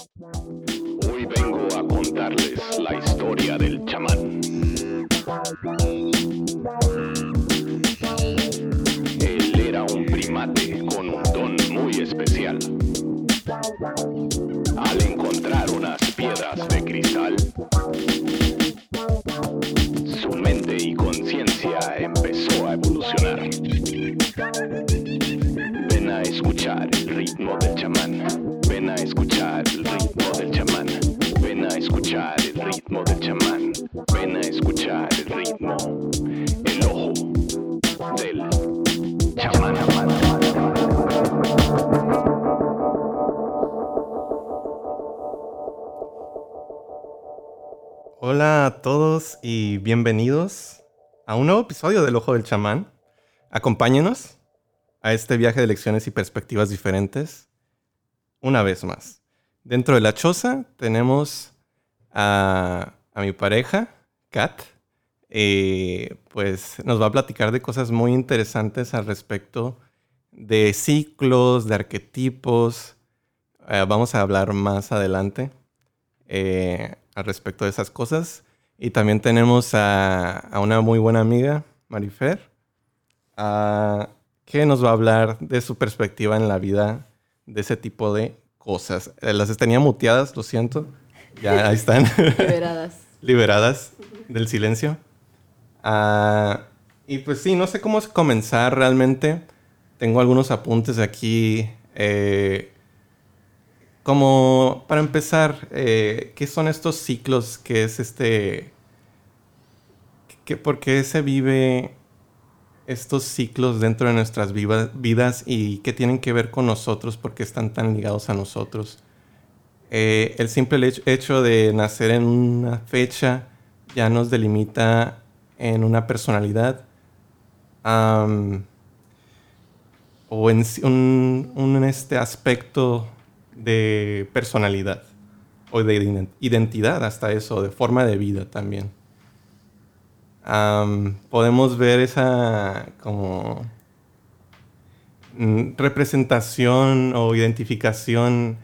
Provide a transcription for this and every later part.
Hoy vengo a contarles la historia del chamán. Él era un primate con un don muy especial. Al encontrar unas piedras de cristal, su mente y conciencia empezó a evolucionar. Ven a escuchar el ritmo del chamán. Ven a escuchar el ritmo del chamán. Ven a escuchar el ritmo del chamán. Ven a escuchar el ritmo, el ojo del chamán. Hola a todos y bienvenidos a un nuevo episodio del Ojo del Chamán. Acompáñenos a este viaje de lecciones y perspectivas diferentes una vez más. Dentro de la choza tenemos a, a mi pareja, Kat. Eh, pues nos va a platicar de cosas muy interesantes al respecto de ciclos, de arquetipos. Eh, vamos a hablar más adelante eh, al respecto de esas cosas. Y también tenemos a, a una muy buena amiga, Marifer, que nos va a hablar de su perspectiva en la vida de ese tipo de cosas. Eh, las tenía muteadas, lo siento. Ya ahí están. Liberadas. liberadas del silencio. Ah, y pues sí, no sé cómo comenzar realmente. Tengo algunos apuntes aquí. eh, como para empezar, eh, ¿qué son estos ciclos? ¿Qué es este... ¿Qué, ¿Por qué se vive estos ciclos dentro de nuestras vidas y qué tienen que ver con nosotros? ¿Por qué están tan ligados a nosotros? Eh, el simple hecho- de nacer en una fecha ya nos delimita en una personalidad o en este aspecto de personalidad o de ident- identidad hasta eso, de forma de vida también. Podemos ver esa como mm, representación o identificación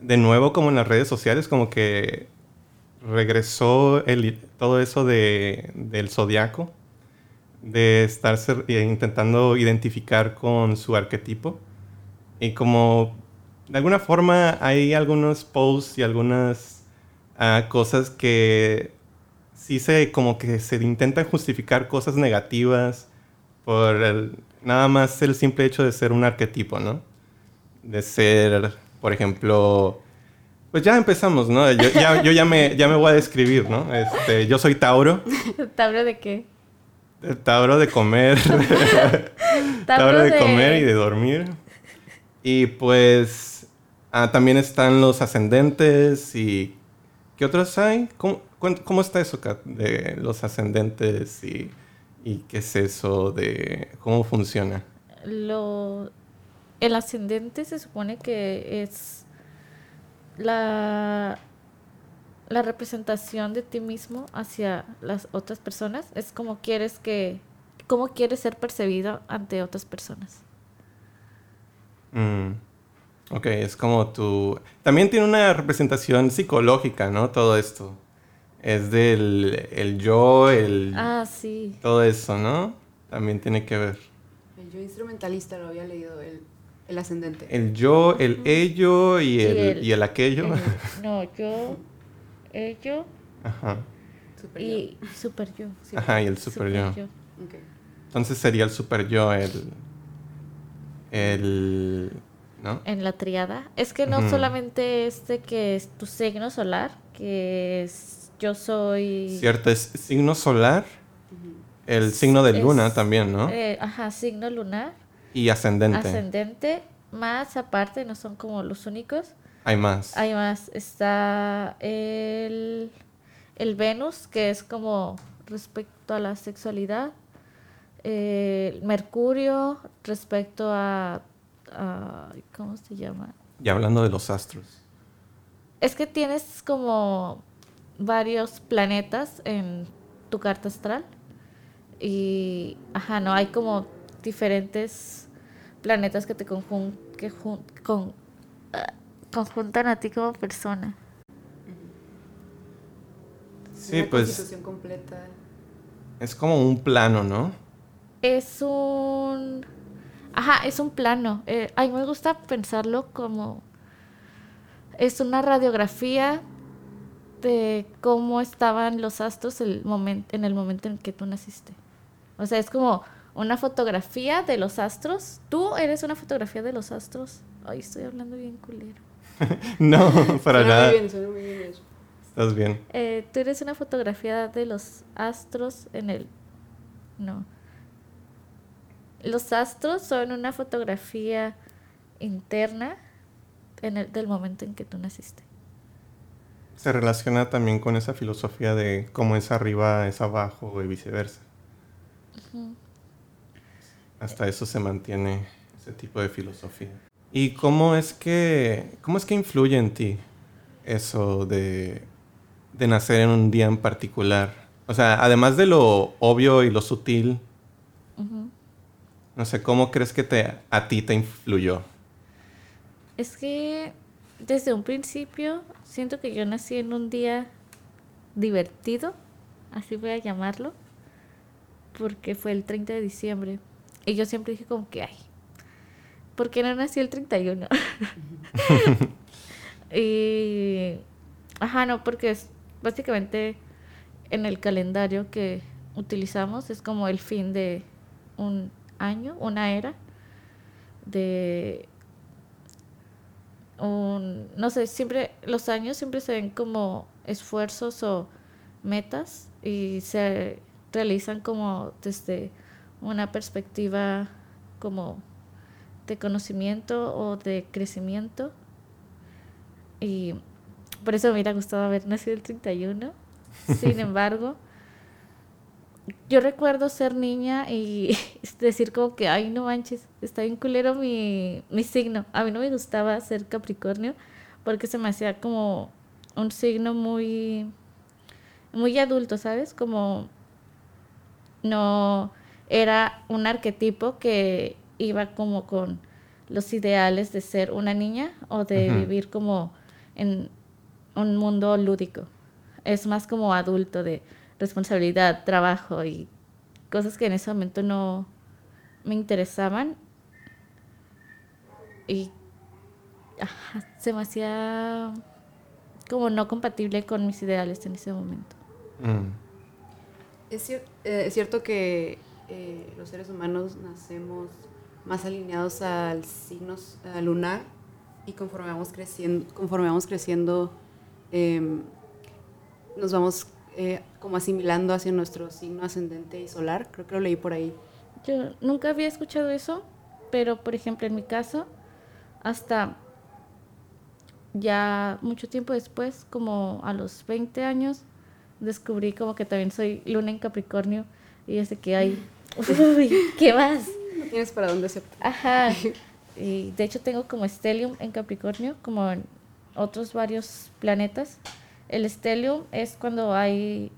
de nuevo como en las redes sociales, como que regresó el- todo eso de, del zodiaco, de estarse eh, intentando identificar con su arquetipo. Y como de alguna forma hay algunos posts y algunas ah, cosas que sí se como que se intentan justificar cosas negativas por el- nada más el simple hecho de ser un arquetipo, ¿no? De ser, por ejemplo, pues ya empezamos, ¿no? Yo ya, yo ya, me, ya me voy a describir, ¿no? Este, yo soy Tauro, ¿Tauro de qué? Tauro de comer, Tauro de comer y de dormir. Y pues ah, también están los ascendentes y ¿qué otros hay? ¿Cómo, cómo está eso, Kat, de los ascendentes y, y qué es eso de cómo funciona? Lo, el ascendente se supone que es la, la representación de ti mismo hacia las otras personas. Es como quieres que, cómo quieres ser percibido ante otras personas. Mm, Ok, es como tu... También tiene una representación psicológica, ¿no? Todo esto. Es del el yo, el... Ah, sí. Todo eso, ¿no? También tiene que ver. El yo instrumentalista lo había leído, el, el ascendente. El yo, el ello y el, el- y el aquello. El- no, yo, ello Ajá. Super yo. y super yo. Ajá, y el super yo. Ok. Entonces sería el super yo, el... El... ¿No? En la triada. Es que no solamente este que es tu signo solar, que es yo soy... Cierto, es signo solar, el signo de Es- luna también, ¿no? eh, ajá, signo lunar, Y ascendente. ascendente, más aparte, no son como los únicos. Hay más. Hay más, está el, el Venus, que es como respecto a la sexualidad. El Mercurio, respecto a, a- ¿Cómo se llama? Y hablando de los astros. Es que tienes como varios planetas en tu carta astral. Y, ajá, no, hay como diferentes planetas que te conjun, que jun- con, ah, conjuntan a ti como persona. Sí, Una pues completa. es como un plano, ¿no? Es un... Ajá, es un plano. Eh, a mí me gusta pensarlo como... Es una radiografía de cómo estaban los astros el momen- en el momento en que tú naciste. O sea, es como una fotografía de los astros. Tú eres una fotografía de los astros. Ay, estoy hablando bien culero. No, para Suena nada. muy bien, suena muy bien eso. Estás bien. Eh, tú eres una fotografía de los astros en el... No. Los astros son una fotografía interna en el, del momento en que tú naciste. Se relaciona también con esa filosofía de cómo es arriba es abajo y viceversa. Hasta eso se mantiene ese tipo de filosofía. ¿Y cómo es que, cómo es que influye en ti eso de, de nacer en un día en particular? O sea, además de lo obvio y lo sutil, no sé, ¿cómo crees que te, a ti te influyó? Es que desde un principio siento que yo nací en un día divertido, así voy a llamarlo, porque fue el 30 de diciembre. Y yo siempre dije como que, ay, ¿por qué no nací el 31? y, ajá, no, porque es básicamente en el calendario que utilizamos es como el fin de un año, una era de un, no sé, siempre, los años siempre se ven como esfuerzos o metas y se realizan como desde una perspectiva como de conocimiento o de crecimiento. Y por eso me hubiera gustado haber nacido el 31. Sin embargo, yo recuerdo ser niña y decir como que, ay, no manches, está bien culero mi, mi signo. A mí no me gustaba ser Capricornio porque se me hacía como un signo muy, muy adulto, ¿sabes? Como no era un arquetipo que iba como con los ideales de ser una niña o de vivir como en un mundo lúdico. Es más como adulto de responsabilidad, trabajo y cosas que en ese momento no me interesaban. Y ajá, se me hacía como no compatible con mis ideales en ese momento. Mm. Es, cier- eh, es cierto que eh, los seres humanos nacemos más alineados al signo lunar y conforme vamos creciendo, conforme vamos creciendo em, nos vamos eh, como asimilando hacia nuestro signo ascendente y solar. Creo que lo leí por ahí. Yo nunca había escuchado eso, pero por ejemplo en mi caso, hasta ya mucho tiempo después, como a los 20 años, descubrí como que también soy luna en Capricornio y desde que hay, uy, ¿qué más? No tienes para dónde se... Ajá. Y de hecho tengo como Stellium en Capricornio, como en otros varios planetas. El Stellium es cuando hay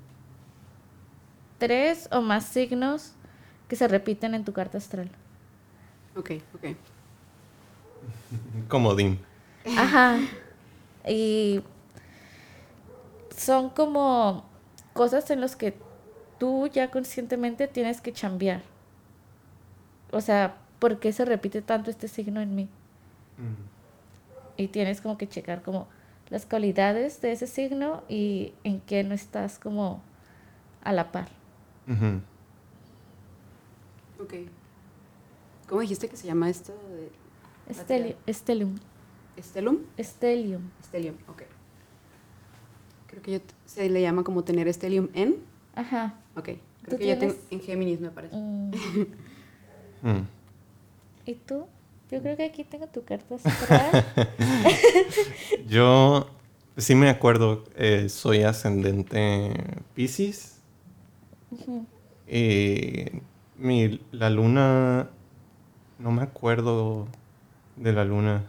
tres o más signos que se repiten en tu carta astral. Ok, ok. Comodín. Ajá. Y son como cosas en las que tú ya conscientemente tienes que chambear. O sea, ¿por qué se repite tanto este signo en mí? Y tienes como que checar como las cualidades de ese signo y en qué no estás como a la par. Ujú. Ok. ¿Cómo dijiste que se llama esto? De Esteli- Stellium. ¿Estelum? Stellium. Estelium, ok. Creo que yo se le llama como tener estelium en. Ajá. Ok. ¿Tú Creo que yo tengo tienes? en Géminis, me parece. Mm. Mm. ¿Y tú? Yo creo que aquí tengo tu carta astral. Yo sí me acuerdo, eh, soy ascendente Pisces. Y mi, la luna, no me acuerdo de la luna,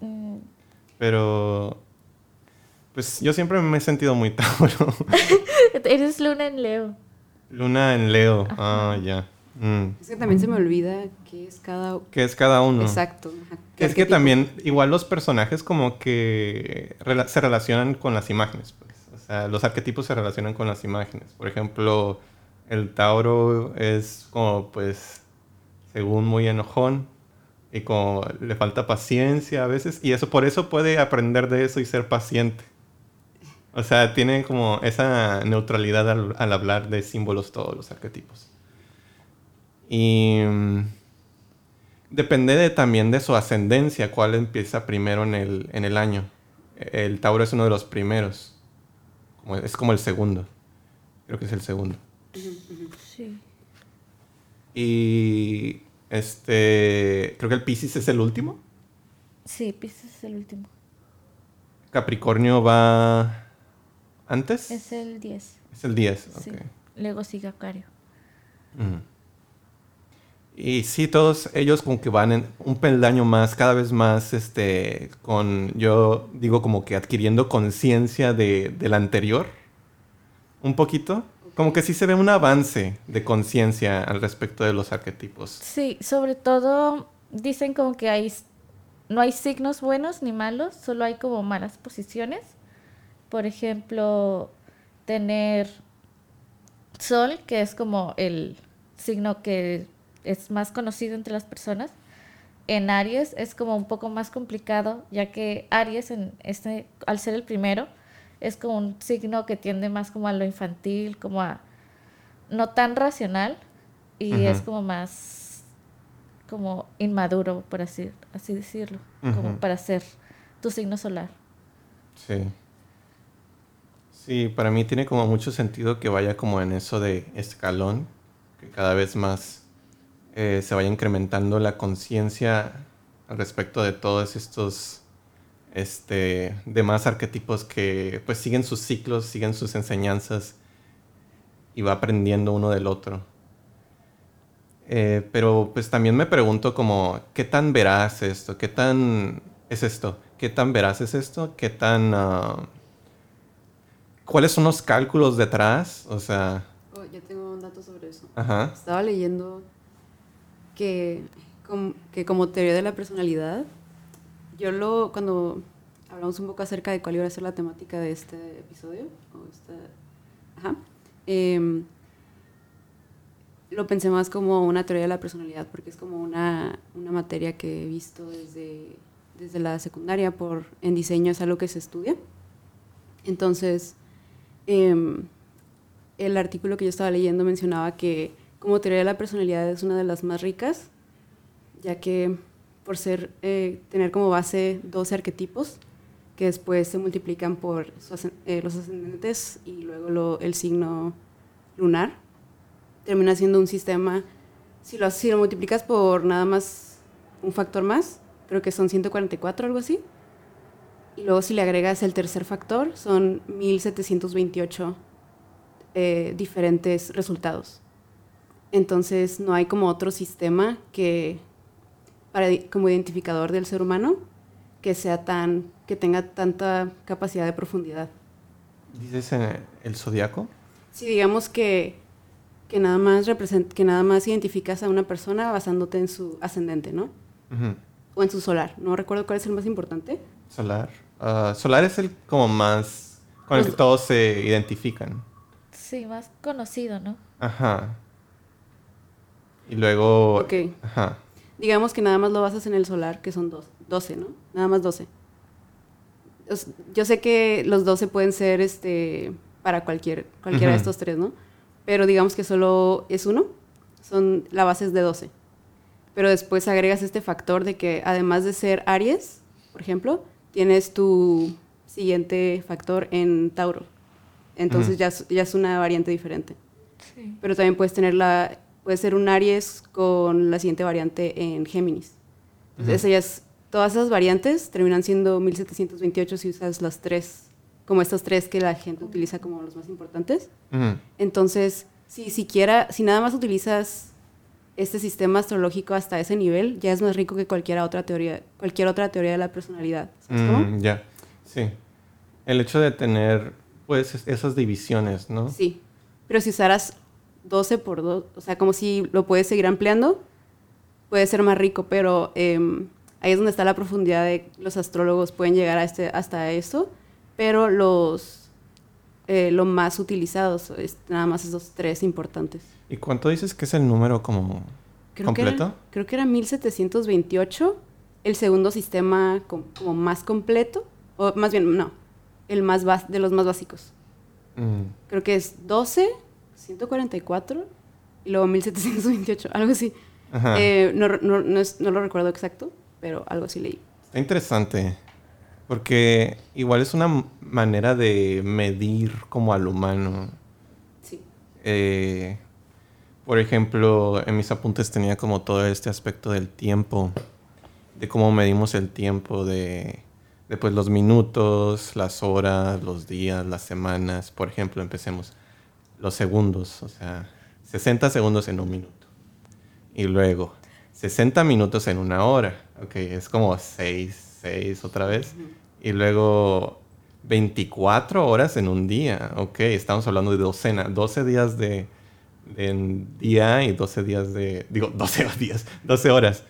Mm, pero pues yo siempre me he sentido muy Tauro. Eres luna en Leo. luna en Leo, Ajá. ah, ya, Mm. Es que también se me olvida qué es cada... ¿Qué es cada uno? Exacto. Es que también, igual los personajes como que rela- se relacionan con las imágenes, pues. O sea, los arquetipos se relacionan con las imágenes. Por ejemplo, el Tauro es como, pues, según muy enojón y como le falta paciencia a veces. Y eso, por eso puede aprender de eso y ser paciente. O sea, tiene como esa neutralidad al, al hablar de símbolos todos los arquetipos. Y... mm, Depende de- también de su ascendencia, cuál empieza primero en el, en el año. El Tauro es uno de los primeros. Como- es como el segundo. Creo que es el segundo. Sí. Y este. Creo que el Piscis es el último. Sí, Pisces es el último. Capricornio va. ¿Antes? Es el 10. Es el 10. Sí. ok. Luego sigue Acuario. Y sí, todos ellos como que van en un peldaño más, cada vez más, este, con, yo digo como que adquiriendo conciencia de, del anterior, un poquito. Como que sí se ve un avance de conciencia al respecto de los arquetipos. Sí, sobre todo dicen como que hay no hay signos buenos ni malos, solo hay como malas posiciones. Por ejemplo, tener Sol, que es como el signo que es más conocido entre las personas. En Aries es como un poco más complicado, ya que Aries en este al ser el primero es como un signo que tiende más como a lo infantil, como a no tan racional y es como más como inmaduro, por así, así decirlo, como para ser tu signo solar. Sí. Sí, para mí tiene como mucho sentido que vaya como en eso de escalón, que cada vez más eh, se vaya incrementando la conciencia al respecto de todos estos este, demás arquetipos que pues siguen sus ciclos, siguen sus enseñanzas y va aprendiendo uno del otro. Eh, pero pues también me pregunto como, ¿qué tan veraz es esto? ¿Qué tan es esto? ¿Qué tan veraz es esto? ¿Qué tan... ah, ¿Cuáles son los cálculos detrás? O sea, Oh, ya tengo un dato sobre eso. ajá. Estaba leyendo que, que como teoría de la personalidad, yo lo, cuando hablamos un poco acerca de cuál iba a ser la temática de este episodio, o esta- ajá, em, lo pensé más como una teoría de la personalidad, porque es como una, una materia que he visto desde, desde la secundaria, por, en diseño es algo que se estudia. Entonces, em, el artículo que yo estaba leyendo mencionaba que como teoría de la personalidad es una de las más ricas, ya que por ser, eh, tener como base 12 arquetipos, que después se multiplican por eh, los ascendentes y luego lo- el signo lunar, termina siendo un sistema, si lo, si lo multiplicas por nada más un factor más, creo que son 144, algo así, y luego si le agregas el tercer factor, son 1728 eh, diferentes resultados. Entonces no hay como otro sistema que para como identificador del ser humano que sea tan que tenga tanta capacidad de profundidad. ¿Dices eh, el zodiaco? Si digamos que que nada más represent- que nada más identificas a una persona basándote en su ascendente, ¿no? O en su solar. No recuerdo cuál es el más importante. Solar. Ah, solar es el como más con el que Los- todos se identifican. Sí, más conocido, ¿no? Ajá. Y luego... Ok. Ajá. Digamos que nada más lo basas en el solar, que son dos, 12, ¿no? Nada más 12. Os- Yo sé que los 12 pueden ser este, para cualquier, cualquiera de estos tres, ¿no? Pero digamos que solo es uno, son, la base es de 12. Pero después agregas este factor de que además de ser Aries, por ejemplo, tienes tu siguiente factor en Tauro. Entonces ya, es, ya es una variante diferente Sí. pero también puedes tener la puede ser un Aries con la siguiente variante en Géminis. Entonces, todas esas variantes terminan siendo 1728 si usas las tres, como estos tres que la gente utiliza como los más importantes. Entonces, si siquiera, si nada más utilizas este sistema astrológico hasta ese nivel, ya es más rico que cualquier otra teoría, cualquier otra teoría de la personalidad. ¿Sabes cómo? Mm, ya. Sí. El hecho de tener, pues, es- esas divisiones, ¿no? Sí. Pero si usaras 12 por 2, o sea, como si lo puedes seguir ampliando, puede ser más rico, pero em, ahí es donde está la profundidad de los astrólogos pueden llegar a este, hasta eso, pero los, eh, lo más utilizados es nada más esos tres importantes. ¿Y cuánto dices que es el número como Creo que completo? era- creo que era 1728, el segundo sistema com- como más completo, o más bien, no, el más de los más básicos. Mm, Creo que es 12, 144 y luego 1728, algo así. Ajá. Eh, no, no, no, es- no lo recuerdo exacto, pero algo así leí. Está interesante. Porque igual es una manera de medir como al humano. Sí. Eh, por ejemplo, en mis apuntes tenía como todo este aspecto del tiempo, de cómo medimos el tiempo, de, de, pues, los minutos, las horas, los días, las semanas. Por ejemplo, empecemos los segundos, o sea, 60 segundos en un minuto. Y luego, 60 minutos en una hora. Ok, es como 6, 6 otra vez. Y luego 24 horas en un día. Ok, estamos hablando de docena. 12 días de, día y 12 días de... Digo, 12 días. 12 horas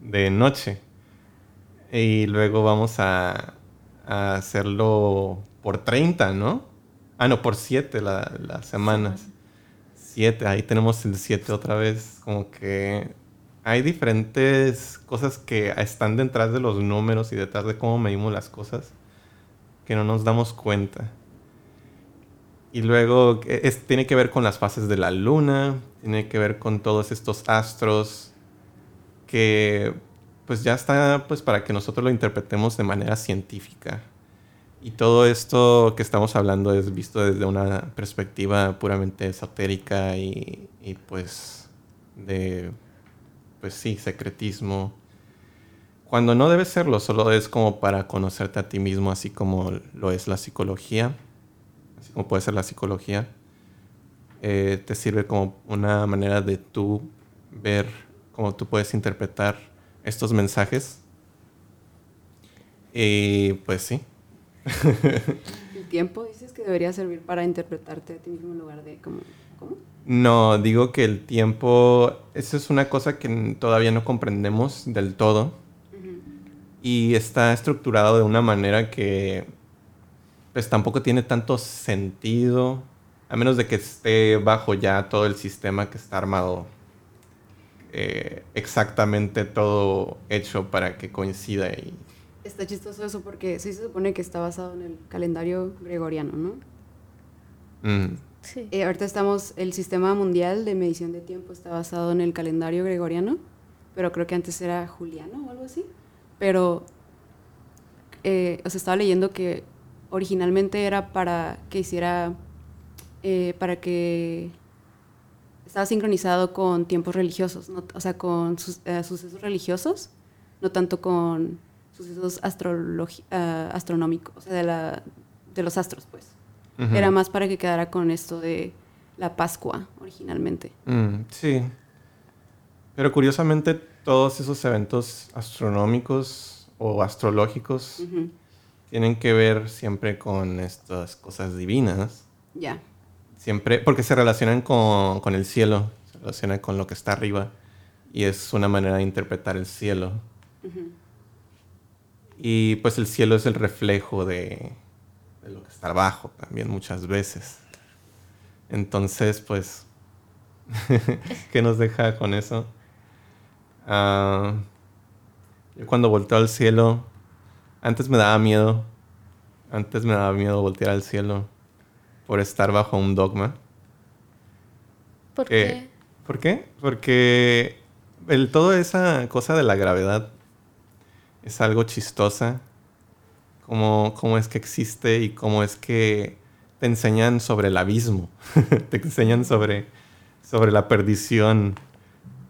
de noche. Y luego vamos a, a hacerlo por 30, ¿no? Ah, no, por 7 la- las semanas. 7, ahí tenemos el 7 otra vez. Como que hay diferentes cosas que están detrás de los números y detrás de cómo medimos las cosas que no nos damos cuenta. Y luego es- tiene que ver con las fases de la luna, tiene que ver con todos estos astros que pues ya está pues para que nosotros lo interpretemos de manera científica. Y todo esto que estamos hablando es visto desde una perspectiva puramente esotérica y, y, pues de pues sí, secretismo. Cuando no debe serlo, solo es como para conocerte a ti mismo, así como lo es la psicología, así como puede ser la psicología. Eh, te sirve como una manera de tú ver cómo tú puedes interpretar estos mensajes. Y pues sí. El tiempo dices que debería servir para interpretarte a ti mismo en lugar de como... ¿Cómo? No, digo que el tiempo, eso es una cosa que todavía no comprendemos del todo. Y está estructurado de una manera que pues tampoco tiene tanto sentido, a menos de que esté bajo ya todo el sistema que está armado eh, exactamente todo hecho para que coincida y Está chistoso eso porque sí se supone que está basado en el calendario gregoriano, ¿no? mm, Sí. Eh, ahorita estamos, el sistema mundial de medición de tiempo está basado en el calendario gregoriano, pero creo que antes era juliano o algo así. Pero, eh, os estaba leyendo que originalmente era para que hiciera, eh, para que estaba sincronizado con tiempos religiosos, no- o sea, con sus- eh, sucesos religiosos, no tanto con sucesos ah, astronómicos, o sea, de, la, de los astros, pues. Era más para que quedara con esto de la Pascua originalmente. Mm, sí. Pero curiosamente todos esos eventos astronómicos o astrológicos tienen que ver siempre con estas cosas divinas. Ya. Siempre, porque se relacionan con, con el cielo, se relacionan con lo que está arriba. Y es una manera de interpretar el cielo. Y pues el cielo es el reflejo de, de lo que está abajo también muchas veces. Entonces, pues, ¿qué nos deja con eso? Ah, yo cuando volteo al cielo, antes me daba miedo, antes me daba miedo voltear al cielo por estar bajo un dogma. ¿Por qué? ¿Por qué? Porque el, toda esa cosa de la gravedad es algo chistosa. Cómo, cómo es que existe y cómo es que te enseñan sobre el abismo. te enseñan sobre, sobre la perdición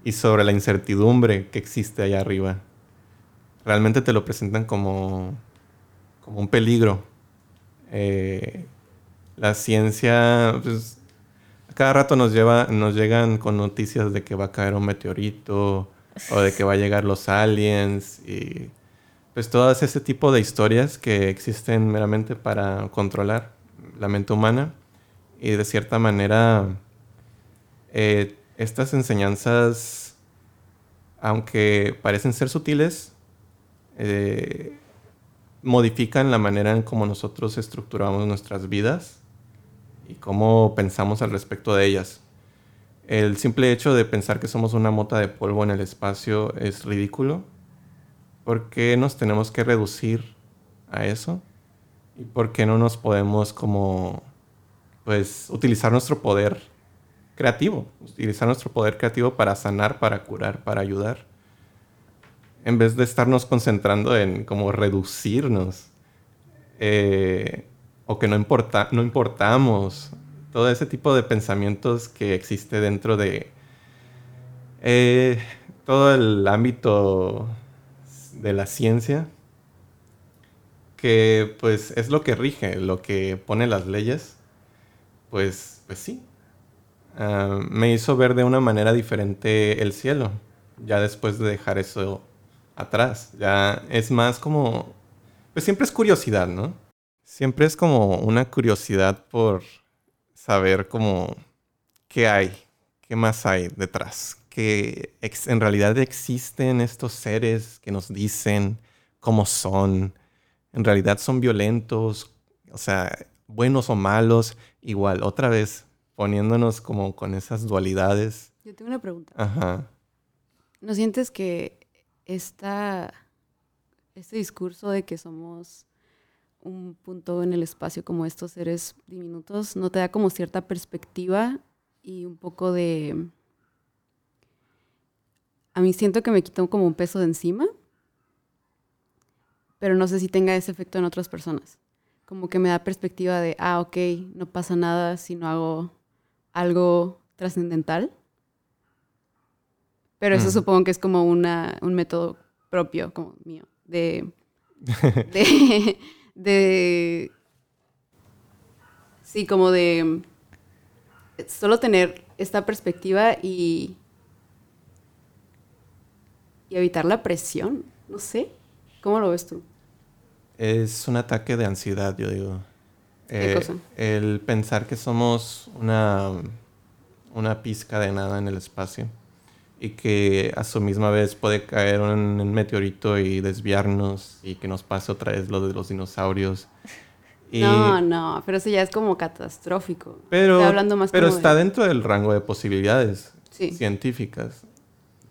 y sobre la incertidumbre que existe allá arriba. Realmente te lo presentan como, como un peligro. Eh, la ciencia, pues, a cada rato nos, lleva, nos llegan con noticias de que va a caer un meteorito o de que va a llegar los aliens pues todas ese tipo de historias que existen meramente para controlar la mente humana y de cierta manera eh, estas enseñanzas, aunque parecen ser sutiles, eh, modifican la manera en cómo nosotros estructuramos nuestras vidas y cómo pensamos al respecto de ellas. El simple hecho de pensar que somos una mota de polvo en el espacio es ridículo. ¿Por qué nos tenemos que reducir a eso? ¿Y por qué no nos podemos como, pues, utilizar nuestro poder creativo? Utilizar nuestro poder creativo para sanar, para curar, para ayudar. En vez de estarnos concentrando en como reducirnos. Eh, o que no, importa, no importamos. Todo ese tipo de pensamientos que existe dentro de eh, todo el ámbito de la ciencia, que pues es lo que rige, lo que pone las leyes, pues, pues sí. Ah, me hizo ver de una manera diferente el cielo, ya después de dejar eso atrás. Ya es más como, pues siempre es curiosidad, ¿no? Siempre es como una curiosidad por saber como qué hay, qué más hay detrás, que en realidad existen estos seres que nos dicen cómo son, en realidad son violentos, o sea, buenos o malos, igual, otra vez poniéndonos como con esas dualidades. Yo tengo una pregunta. Ajá. ¿No sientes que esta, este discurso de que somos un punto en el espacio como estos seres diminutos no te da como cierta perspectiva y un poco de... A mí siento que me quitó como un peso de encima, pero no sé si tenga ese efecto en otras personas. Como que me da perspectiva de, ah, ok, no pasa nada si no hago algo trascendental. Pero eso Mm. supongo que es como una, un método propio, como mío, de, de, de, sí, como de solo tener esta perspectiva y, y evitar la presión, no sé. ¿Cómo lo ves tú? Es un ataque de ansiedad, yo digo. ¿Qué Eh, cosa? El pensar que somos una, una pizca de nada en el espacio y que a su misma vez puede caer un, un meteorito y desviarnos y que nos pase otra vez lo de los dinosaurios. Y- No, no, pero eso ya es como catastrófico. pero Estoy hablando más pero como está de- dentro del rango de posibilidades Sí. científicas.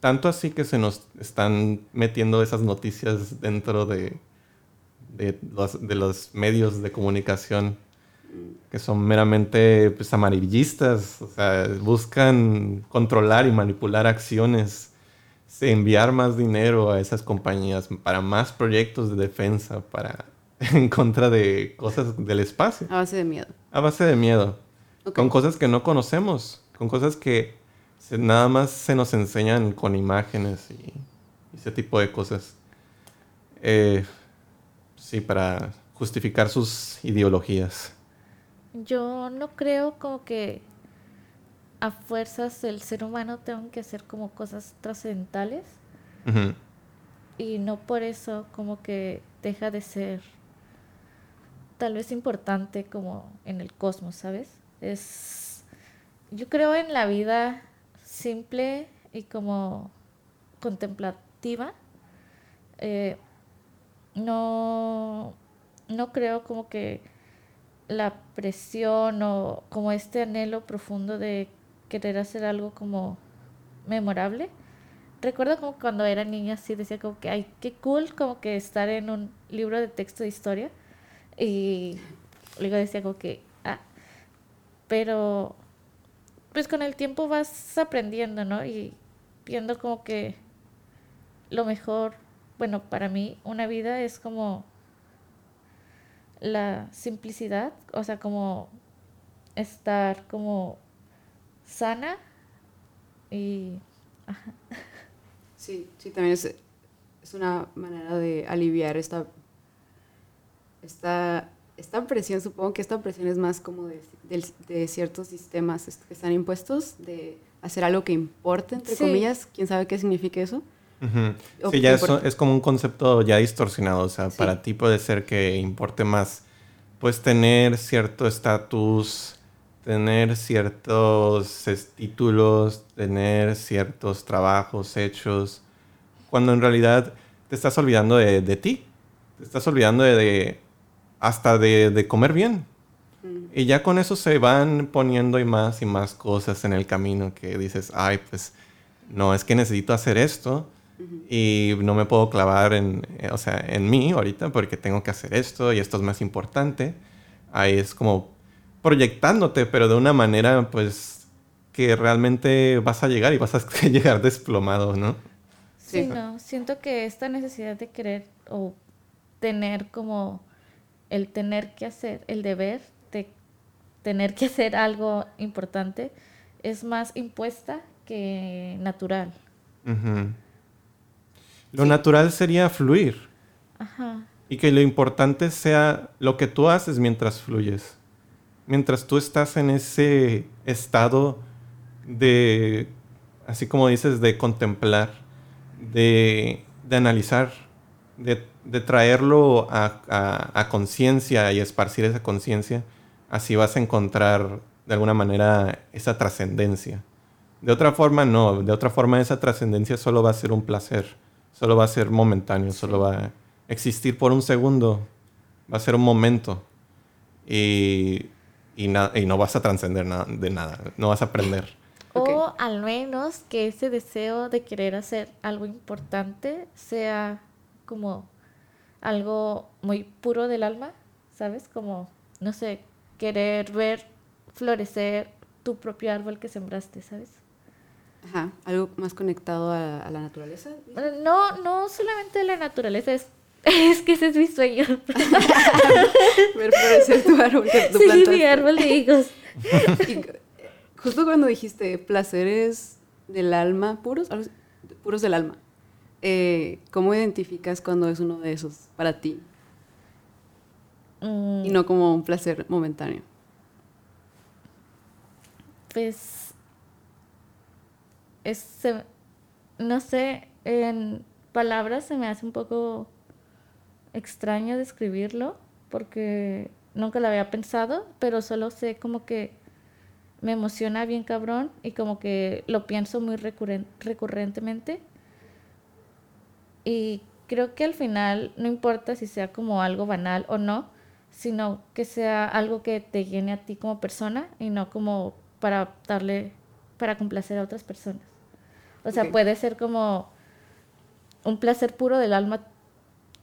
Tanto así que se nos están metiendo esas noticias dentro de, de, los, de los medios de comunicación que son meramente pues, amarillistas, o sea, buscan controlar y manipular acciones, enviar más dinero a esas compañías para más proyectos de defensa, para en contra de cosas del espacio, A base de miedo. a base de miedo. Con cosas que no conocemos, con cosas que nada más se nos enseñan con imágenes y, ese tipo de cosas. Eh, sí, para justificar sus ideologías. Yo no creo como que a fuerzas el ser humano tenga que hacer como cosas trascendentales y no por eso como que deja de ser tal vez importante como en el cosmos, ¿sabes? Es yo creo en la vida simple y como contemplativa. Eh, no, no creo como que la presión o como este anhelo profundo de querer hacer algo como memorable. Recuerdo como cuando era niña así decía como que, ay, qué cool como que estar en un libro de texto de historia. Y luego decía como que, ah, pero pues con el tiempo vas aprendiendo, ¿no? Y viendo como que lo mejor, bueno, para mí una vida es como la simplicidad, o sea, como estar como sana y Sí, sí, también es, es una manera de aliviar esta, esta, esta presión. Supongo que esta presión es más como de, ciertos sistemas que están impuestos, de hacer algo que importe, entre Sí. comillas. ¿Quién sabe qué significa eso? O Sí, ya es, es como un concepto ya distorsionado. O sea, Sí. para ti puede ser que importe más, pues, tener cierto estatus tener ciertos títulos, tener ciertos trabajos hechos, cuando en realidad te estás olvidando de, de ti, te estás olvidando de, de- hasta de, de comer bien. Mm. Y ya con eso se van poniendo y más y más cosas en el camino que dices, ay, pues no, es que necesito hacer esto y no me puedo clavar en, eh, o sea, en mí ahorita porque tengo que hacer esto y esto es más importante. Ahí es como proyectándote, pero de una manera, pues, que realmente vas a llegar y vas a llegar desplomado, ¿no? Sí, Sí. no, siento que esta necesidad de querer o tener como el tener que hacer, el deber de tener que hacer algo importante, es más impuesta que natural. Lo natural sería fluir Ajá. y que lo importante sea lo que tú haces mientras fluyes. Mientras tú estás en ese estado de, así como dices, de contemplar, de, de analizar, de, de traerlo a, a- a conciencia y esparcir esa conciencia, así vas a encontrar de alguna manera esa trascendencia. De otra forma, no. De otra forma, esa trascendencia solo va a ser un placer. Solo va a ser momentáneo. Solo va a existir por un segundo. Va a ser un momento. Y, y, na- y no vas a trascender nada de nada. No vas a aprender. O al menos que ese deseo de querer hacer algo importante sea como algo muy puro del alma, ¿sabes? Como, no sé, querer ver florecer tu propio árbol que sembraste, ¿sabes? Ajá, algo más conectado a, a la naturaleza. No, no solamente la naturaleza, es, es que ese es mi sueño. Ver florecer tu árbol que tú Sí, plantaste. mi árbol de higos. Y, justo cuando dijiste placeres del alma, puros, puros del alma, eh, ¿cómo identificas cuando es uno de esos para ti? Mm, Y no como un placer momentáneo. Pues es, se- no sé, en palabras se me hace un poco extraño describirlo porque nunca lo había pensado, pero solo sé como que me emociona bien cabrón y como que lo pienso muy recurren- recurrentemente. Y creo que al final no importa si sea como algo banal o no, sino que sea algo que te llene a ti como persona y no como para darle, para complacer a otras personas. O sea, puede ser como un placer puro del alma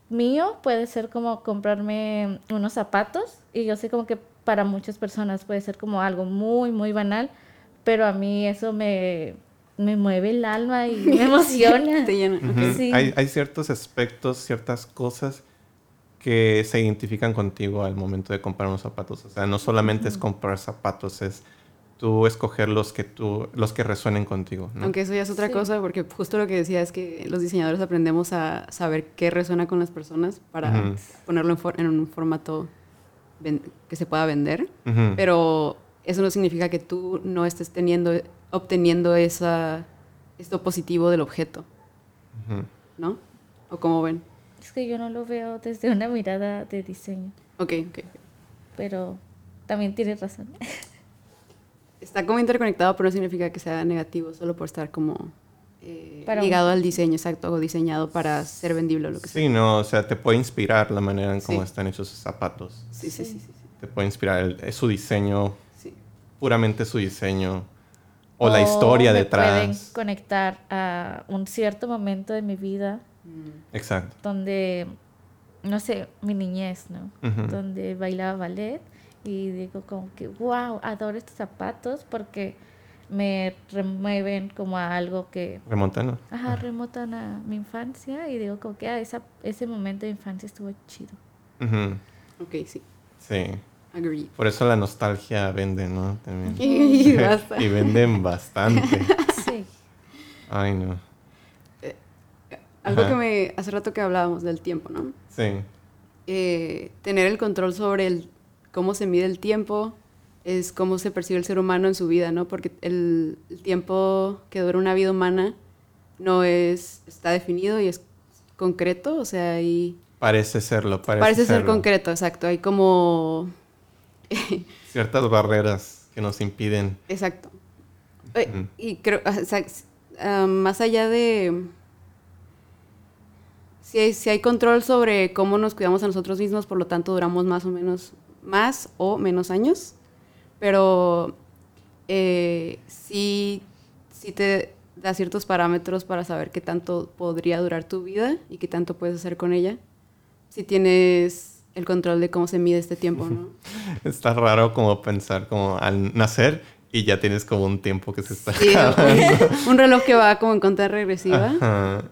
mío, puede ser como comprarme unos zapatos y yo sé como que para muchas personas puede ser como algo muy, muy banal, pero a mí eso me, me mueve el alma y me emociona. Te llena. Ujú. ok. Sí. Hay, hay ciertos aspectos, ciertas cosas que se identifican contigo al momento de comprar unos zapatos. O sea, no solamente es comprar zapatos, es tú escoger los que tú, los que resuenen contigo. ¿no? Aunque eso ya es otra Sí. cosa, porque justo lo que decía es que los diseñadores aprendemos a saber qué resuena con las personas para Ujú. ponerlo en, for- en un formato que se pueda vender. Pero eso no significa que tú no estés teniendo, obteniendo esa, esto positivo del objeto. ¿no? ¿O cómo ven? Es que yo no lo veo desde una mirada de diseño, Ok, ok. pero también tienes razón. Está como interconectado, pero no significa que sea negativo, solo por estar como eh, Para un- ligado al diseño, exacto, o diseñado para ser vendible o lo que sea. Sí, no, o sea, te puede inspirar la manera en cómo Sí. están hechos sus zapatos. Sí, sí, sí, sí. sí, Te puede inspirar el- es su diseño, sí. puramente su diseño. O, la historia me pueden detrás. conectar a un cierto momento de mi vida Mm, Exacto. donde, no sé, mi niñez, ¿no? Donde bailaba ballet y digo como que, wow, adoro estos zapatos porque me remueven como a algo que, Remontando. ajá, remotan a mi infancia y digo como que, ah, esa, ese momento de infancia estuvo chido. Ujú. Ok, sí. Sí. Agreed. Por eso la nostalgia vende, ¿no? También. Y venden bastante. Sí. Ay, no. Algo Ajá. que me... Hace rato que hablábamos del tiempo, ¿no? Sí. Eh, tener el control sobre el, cómo se mide el tiempo es cómo se percibe el ser humano en su vida, ¿no? Porque el, el tiempo que dura una vida humana no es... Está definido y es concreto, o sea, hay... Parece serlo, parece, Parece ser concreto, exacto. Hay como... Ciertas barreras que nos impiden. Exacto. Eh. Y creo, o sea, s- ah, más allá de... Si hay, si hay control sobre cómo nos cuidamos a nosotros mismos, por lo tanto duramos más o menos, más o menos años, pero eh, sí, sí te da ciertos parámetros para saber qué tanto podría durar tu vida y qué tanto puedes hacer con ella. Si tienes el control de cómo se mide este tiempo, ¿no? Está raro como pensar como al nacer y ya tienes como un tiempo que se está Sí, un reloj que va como en cuenta regresiva. Ajá.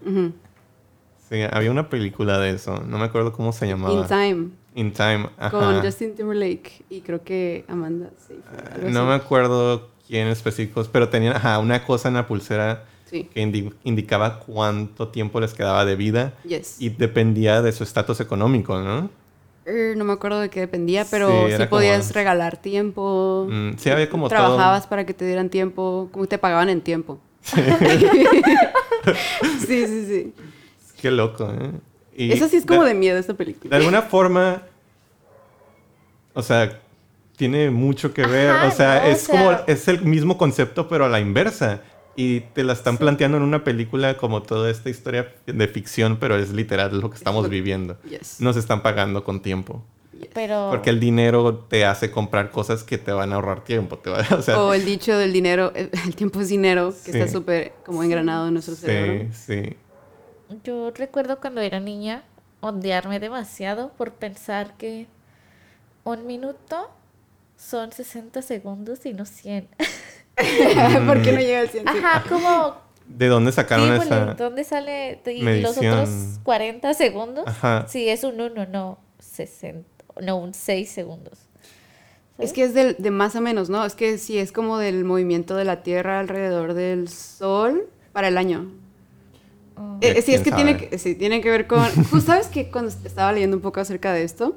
Sí, había una película de eso. No me acuerdo cómo se llamaba. In Time, In Time. Ajá. con Justin Timberlake y creo que Amanda Seyfried. algo No me acuerdo quién específicos, pero tenían ajá, una cosa en la pulsera Sí, que indi- indicaba cuánto tiempo les quedaba de vida yes. y dependía de su estatus económico, ¿no? No me acuerdo de qué dependía, pero Sí, sí, era como- podías regalar tiempo. Mm, sí, había como todo- Trabajabas para que te dieran tiempo, como te pagaban en tiempo. sí, sí, sí. Qué loco, ¿eh? Y Eso sí es como de miedo esta De película. alguna forma, o sea, tiene mucho que ver. Ajá, o sea, no, es o sea- como, es el mismo concepto, pero a la inversa. Y te la están Sí. planteando en una película como toda esta historia de ficción, pero es literal lo que estamos viviendo. Yes. Nos están pagando con tiempo. Pero. Porque el dinero te hace comprar cosas que te van a ahorrar tiempo. Te va- o sea, O el dicho del dinero, eh, el tiempo es dinero, que Sí. está súper como engranado en nuestro cerebro. sí, sí. Yo recuerdo cuando era niña ondearme demasiado por pensar que un minuto son 60 segundos y no 100. ¿Por qué no llega al 100? Sí. Ajá, como... ¿De dónde Sí, sacaron pues, esa? ¿dónde sale? Y los otros 40 segundos. Ajá. Sí, es un 1, no 60. No, un 6 segundos. Es que es del- de más a menos, ¿no? Es que sí, es como del movimiento de la Tierra alrededor del Sol para el año. Mm. Eh, sí, es ¿Quién que tiene, sabe? que sí, tiene que ver con... Pues, ¿Sabes que Cuando estaba leyendo un poco acerca de esto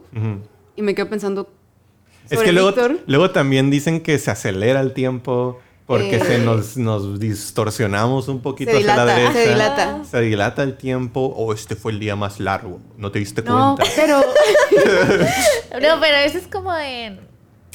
y me quedo pensando Es que luego, luego también dicen que se acelera el tiempo porque Eh. se nos, nos distorsionamos un poquito se hacia la dilata, derecha. se dilata. Se dilata el tiempo o este fue el día más largo. ¿No te diste No, cuenta? pero... No, pero eso es como en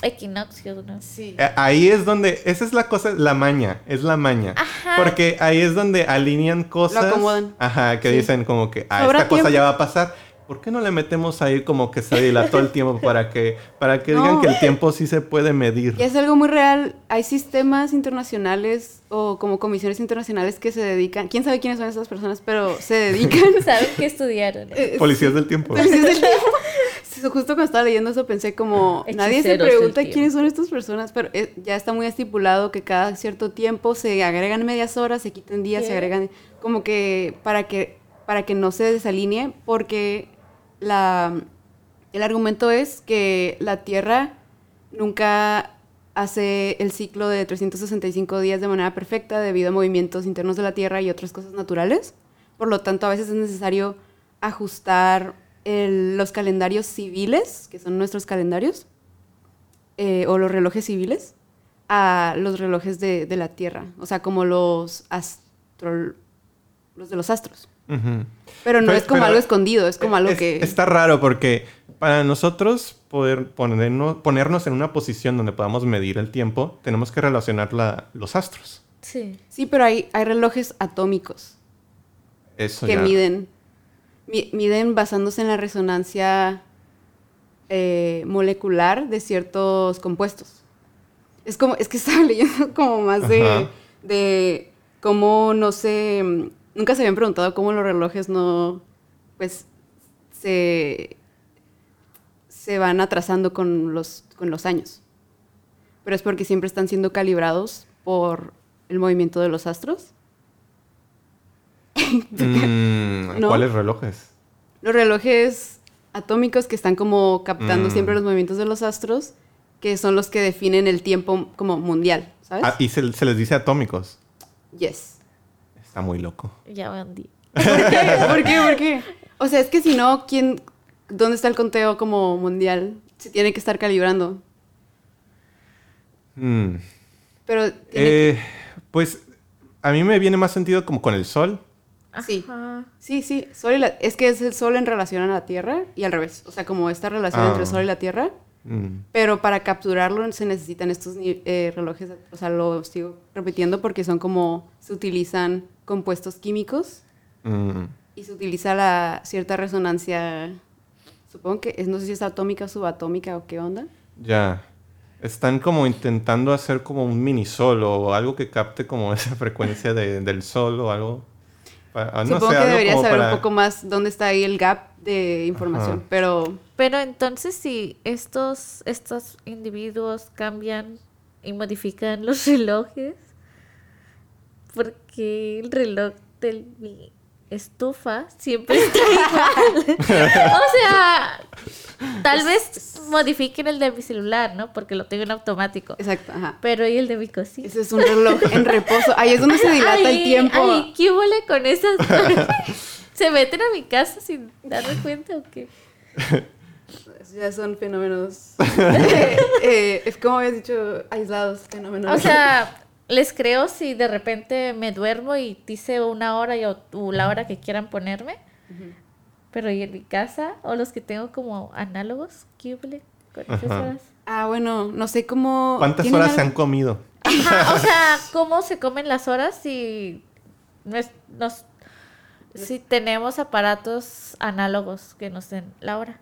equinoccios, ¿no? Sí. Eh, Ahí es donde, esa es la cosa, la maña, es la maña. Ajá. Porque ahí es donde alinean cosas. acomodan. Ajá, que Sí. dicen como que, ah, esta cosa tiempo. ya va a pasar. ¿Por qué no le metemos ahí como que se dilató el tiempo para que, para que No. digan que el tiempo sí se puede medir? Y es algo muy real. Hay sistemas internacionales o como comisiones internacionales que se dedican... ¿Quién sabe quiénes son esas personas? Pero se dedican... ¿Saben qué estudiaron? Eh, Policías del tiempo. Policías del tiempo. Justo cuando estaba leyendo eso pensé como, nadie se pregunta quiénes son estas personas, pero eh, ya está muy estipulado que cada cierto tiempo se agregan medias horas, se quitan días, se agregan como que para que para que no se desalinee, porque el argumento es que la Tierra nunca hace el ciclo de 365 días de manera perfecta debido a movimientos internos de la Tierra y otras cosas naturales. Por lo tanto, a veces es necesario ajustar los calendarios civiles, que son nuestros calendarios, eh, o los relojes civiles, a los relojes de, la Tierra, o sea, como los los de los astros. Ujú. Pero no Pero- es como pero- algo escondido, es como algo Es- que... Está raro porque para nosotros poder ponernos, ponernos en una posición donde podamos medir el tiempo, tenemos que relacionar la- los astros. Sí. Sí, pero hay, hay relojes atómicos Eso que ya- miden, mi- miden basándose en la resonancia eh, molecular de ciertos compuestos. Es como, es que estaba leyendo como más de, de cómo no sé, mm, nunca se habían preguntado cómo los relojes no, pues, se, se van atrasando con los, con los años. Pero es porque siempre están siendo calibrados por el movimiento de los astros. Mm, ¿No? ¿Cuáles relojes? Los relojes atómicos que están como captando Mm. siempre los movimientos de los astros, que son los que definen el tiempo como mundial, ¿sabes? Ah, y se, se les dice atómicos. Yes. Está muy loco. Ya van di- ¿Por qué? ¿Por qué? ¿Por qué? O sea, es que si no, ¿quién, ¿dónde está el conteo como mundial? Se tiene que estar calibrando. Mm. Pero Eh, pues a mí me viene más sentido como con el sol. Sí. Ajá. Sí, sí. Sol y la- es que es el Sol en relación a la Tierra y al revés. O sea, como esta relación Ah. entre el Sol y la Tierra. Mm. Pero para capturarlo se necesitan estos eh, relojes, o sea, lo sigo repitiendo porque son como, se utilizan compuestos químicos Mm. y se utiliza la cierta resonancia, supongo que, es, no sé si es atómica o subatómica o qué onda. Ya. Están como intentando hacer como un mini sol o algo que capte como esa frecuencia de- del sol o algo. Ah, no supongo sé, que algo debería saber para- un poco más dónde está ahí el gap de información, Ajá. pero Pero entonces si estos, estos individuos cambian y modifican los relojes, porque el reloj de mi estufa siempre está igual. o sea, tal vez modifiquen el de mi celular, ¿no? Porque lo tengo en automático. exacto, ajá. Pero ¿y el de mi cocina? Ese es un reloj en reposo. Ahí es donde se dilata el tiempo. Ay, ¿qué huele con esas? ¿Se meten a mi casa sin darme cuenta o qué? Ya son fenómenos. eh, eh, es como habías dicho, aislados, fenómenos. O sea, les creo si de repente me duermo y dice una hora y, o, o la hora que quieran ponerme. Pero ¿y en mi casa? O los que tengo como análogos, ¿qué horas? Ah, bueno, no sé cómo. ¿Cuántas ¿tienen horas se han comido? Ajá, o sea, ¿cómo se comen las horas si nos, nos- si tenemos aparatos análogos que nos den la hora?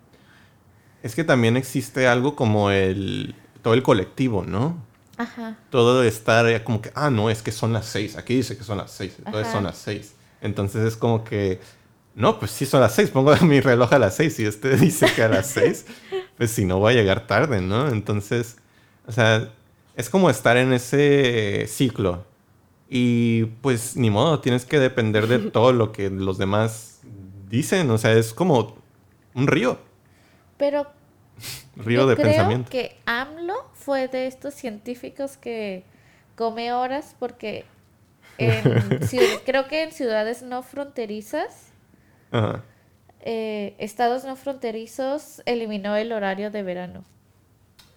Es que también existe algo como el... Todo el colectivo, ¿no? Ajá. Todo estar eh, como que, ah, no, es que son las seis. Aquí dice que son las seis. Entonces Ajá. son las seis. Entonces es como que, no, pues sí son las seis. Pongo mi reloj a las seis. Y este dice que a las seis, pues si no voy a llegar tarde, ¿no? Entonces, o sea, es como estar en ese ciclo. Y pues ni modo, tienes que depender de todo lo que los demás dicen. O sea, es como un río. Pero Río Yo de creo pensamiento. que AMLO fue de estos científicos que come horas porque en creo que en ciudades no fronterizas, Ajá. eh, estados no fronterizos eliminó el horario de verano.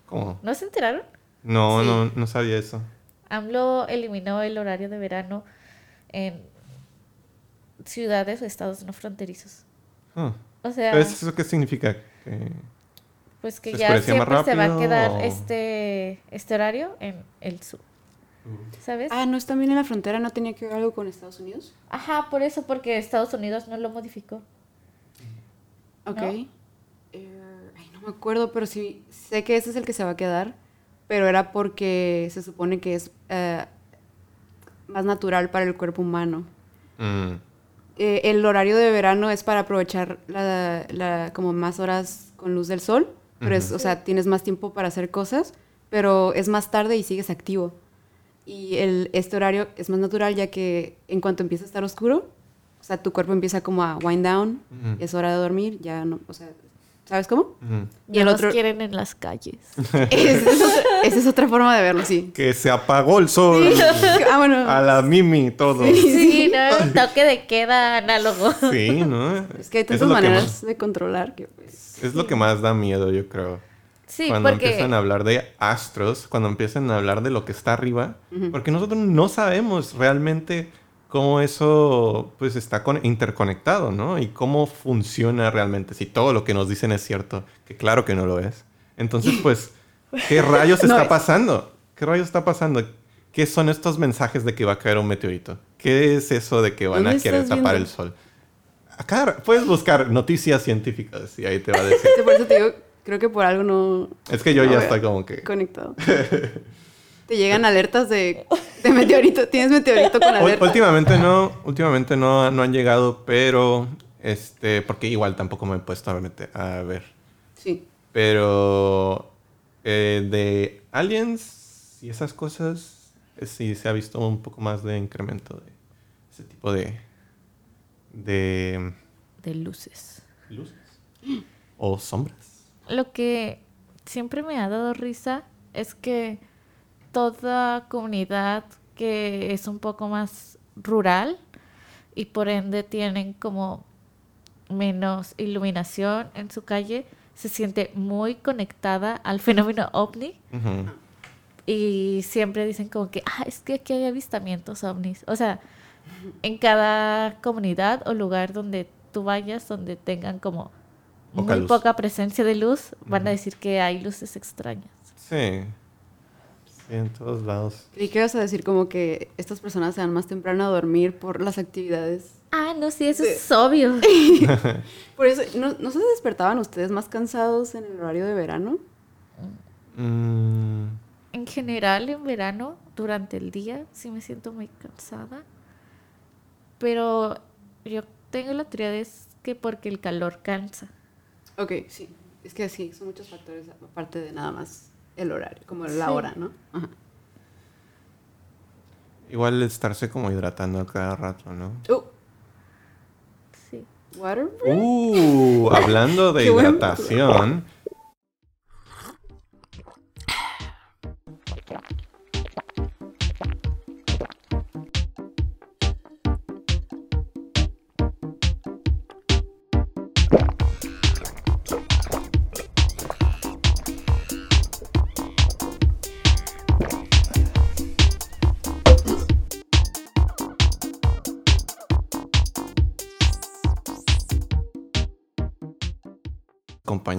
¿Cómo? ¿No se enteraron? No, Sí. no, no sabía eso. AMLO eliminó el horario de verano en ciudades o estados no fronterizos. Ah. O sea, ¿Pero ¿Eso qué significa? Que- pues que se ya siempre se va a quedar o- este, este horario en el sur. ¿Sabes? Ah, ¿no es también en la frontera? ¿No tenía que ver algo con Estados Unidos? Ajá, por eso, porque Estados Unidos no lo modificó. Ok. ¿No? Eh, ay, no me acuerdo, pero sí sé que ese es el que se va a quedar, pero era porque se supone que es eh, más natural para el cuerpo humano. Mm, Eh, el horario de verano es para aprovechar la, la- como más horas con luz del sol, pero es, Ujú. o sea, tienes más tiempo para hacer cosas, pero es más tarde y sigues activo. Y el, este horario es más natural ya que en cuanto empieza a estar oscuro, o sea, tu cuerpo empieza como a wind down, Ujú. es hora de dormir, ya no, o sea, ¿sabes cómo? ujú. Y Ya el nos otro... quieren en las calles. Esa es, otra, esa es otra forma de verlo, sí. Que se apagó el sol. Ah, bueno. A la Mimi, todo. Sí, ¿no? Un toque de queda análogo. Sí, ¿no? Es que hay es tantas que maneras más- de controlar que pues... Es lo que más da miedo, yo creo. Sí, cuando porque empiezan a hablar de astros, cuando empiezan a hablar de lo que está arriba, porque nosotros no sabemos realmente cómo eso pues está con- interconectado, ¿no? Y cómo funciona realmente, si todo lo que nos dicen es cierto, que claro que no lo es. Entonces, pues, ¿qué rayos No está es. pasando? ¿Qué rayos está pasando? ¿Qué son estos mensajes de que va a caer un meteorito? ¿Qué es eso de que van a ¿Dónde querer tapar viendo? el sol? Acá puedes buscar noticias científicas y ahí te va a decir. Sí, Por eso te digo, creo que por algo no Es que yo No ya estoy como que... conectado. Te llegan alertas de, de meteorito. Tienes meteorito con alerta. Últimamente no, últimamente no, no han llegado, pero este, porque igual tampoco me he puesto a, meter- a ver. Sí. Pero eh, de aliens y esas cosas, eh, sí se ha visto un poco más de incremento de ese tipo de, de de luces. luces o sombras. Lo que siempre me ha dado risa es que toda comunidad que es un poco más rural y por ende tienen como menos iluminación en su calle, se siente muy conectada al fenómeno ovni y siempre dicen como que, ah, es que aquí hay avistamientos ovnis. O sea, en cada comunidad o lugar donde tú vayas, donde tengan como Poca muy luz. poca presencia de luz, van a decir que hay luces extrañas. Sí. Sí, en todos lados. Creí que ibas a decir como que estas personas se van más temprano a dormir por las actividades. Ah, no, sí, eso Sí. es obvio. Por eso, ¿no, ¿no se despertaban ustedes más cansados en el horario de verano? Mm, En general, en verano, durante el día, sí me siento muy cansada. Pero yo tengo la teoría de es que porque el calor cansa. Ok, sí. Es que sí, son muchos factores aparte de nada más el horario, como la Sí. hora, ¿no? Ajá. igual estarse como hidratando a cada rato, ¿no? Uh, Sí. water Uh, hablando de hidratación.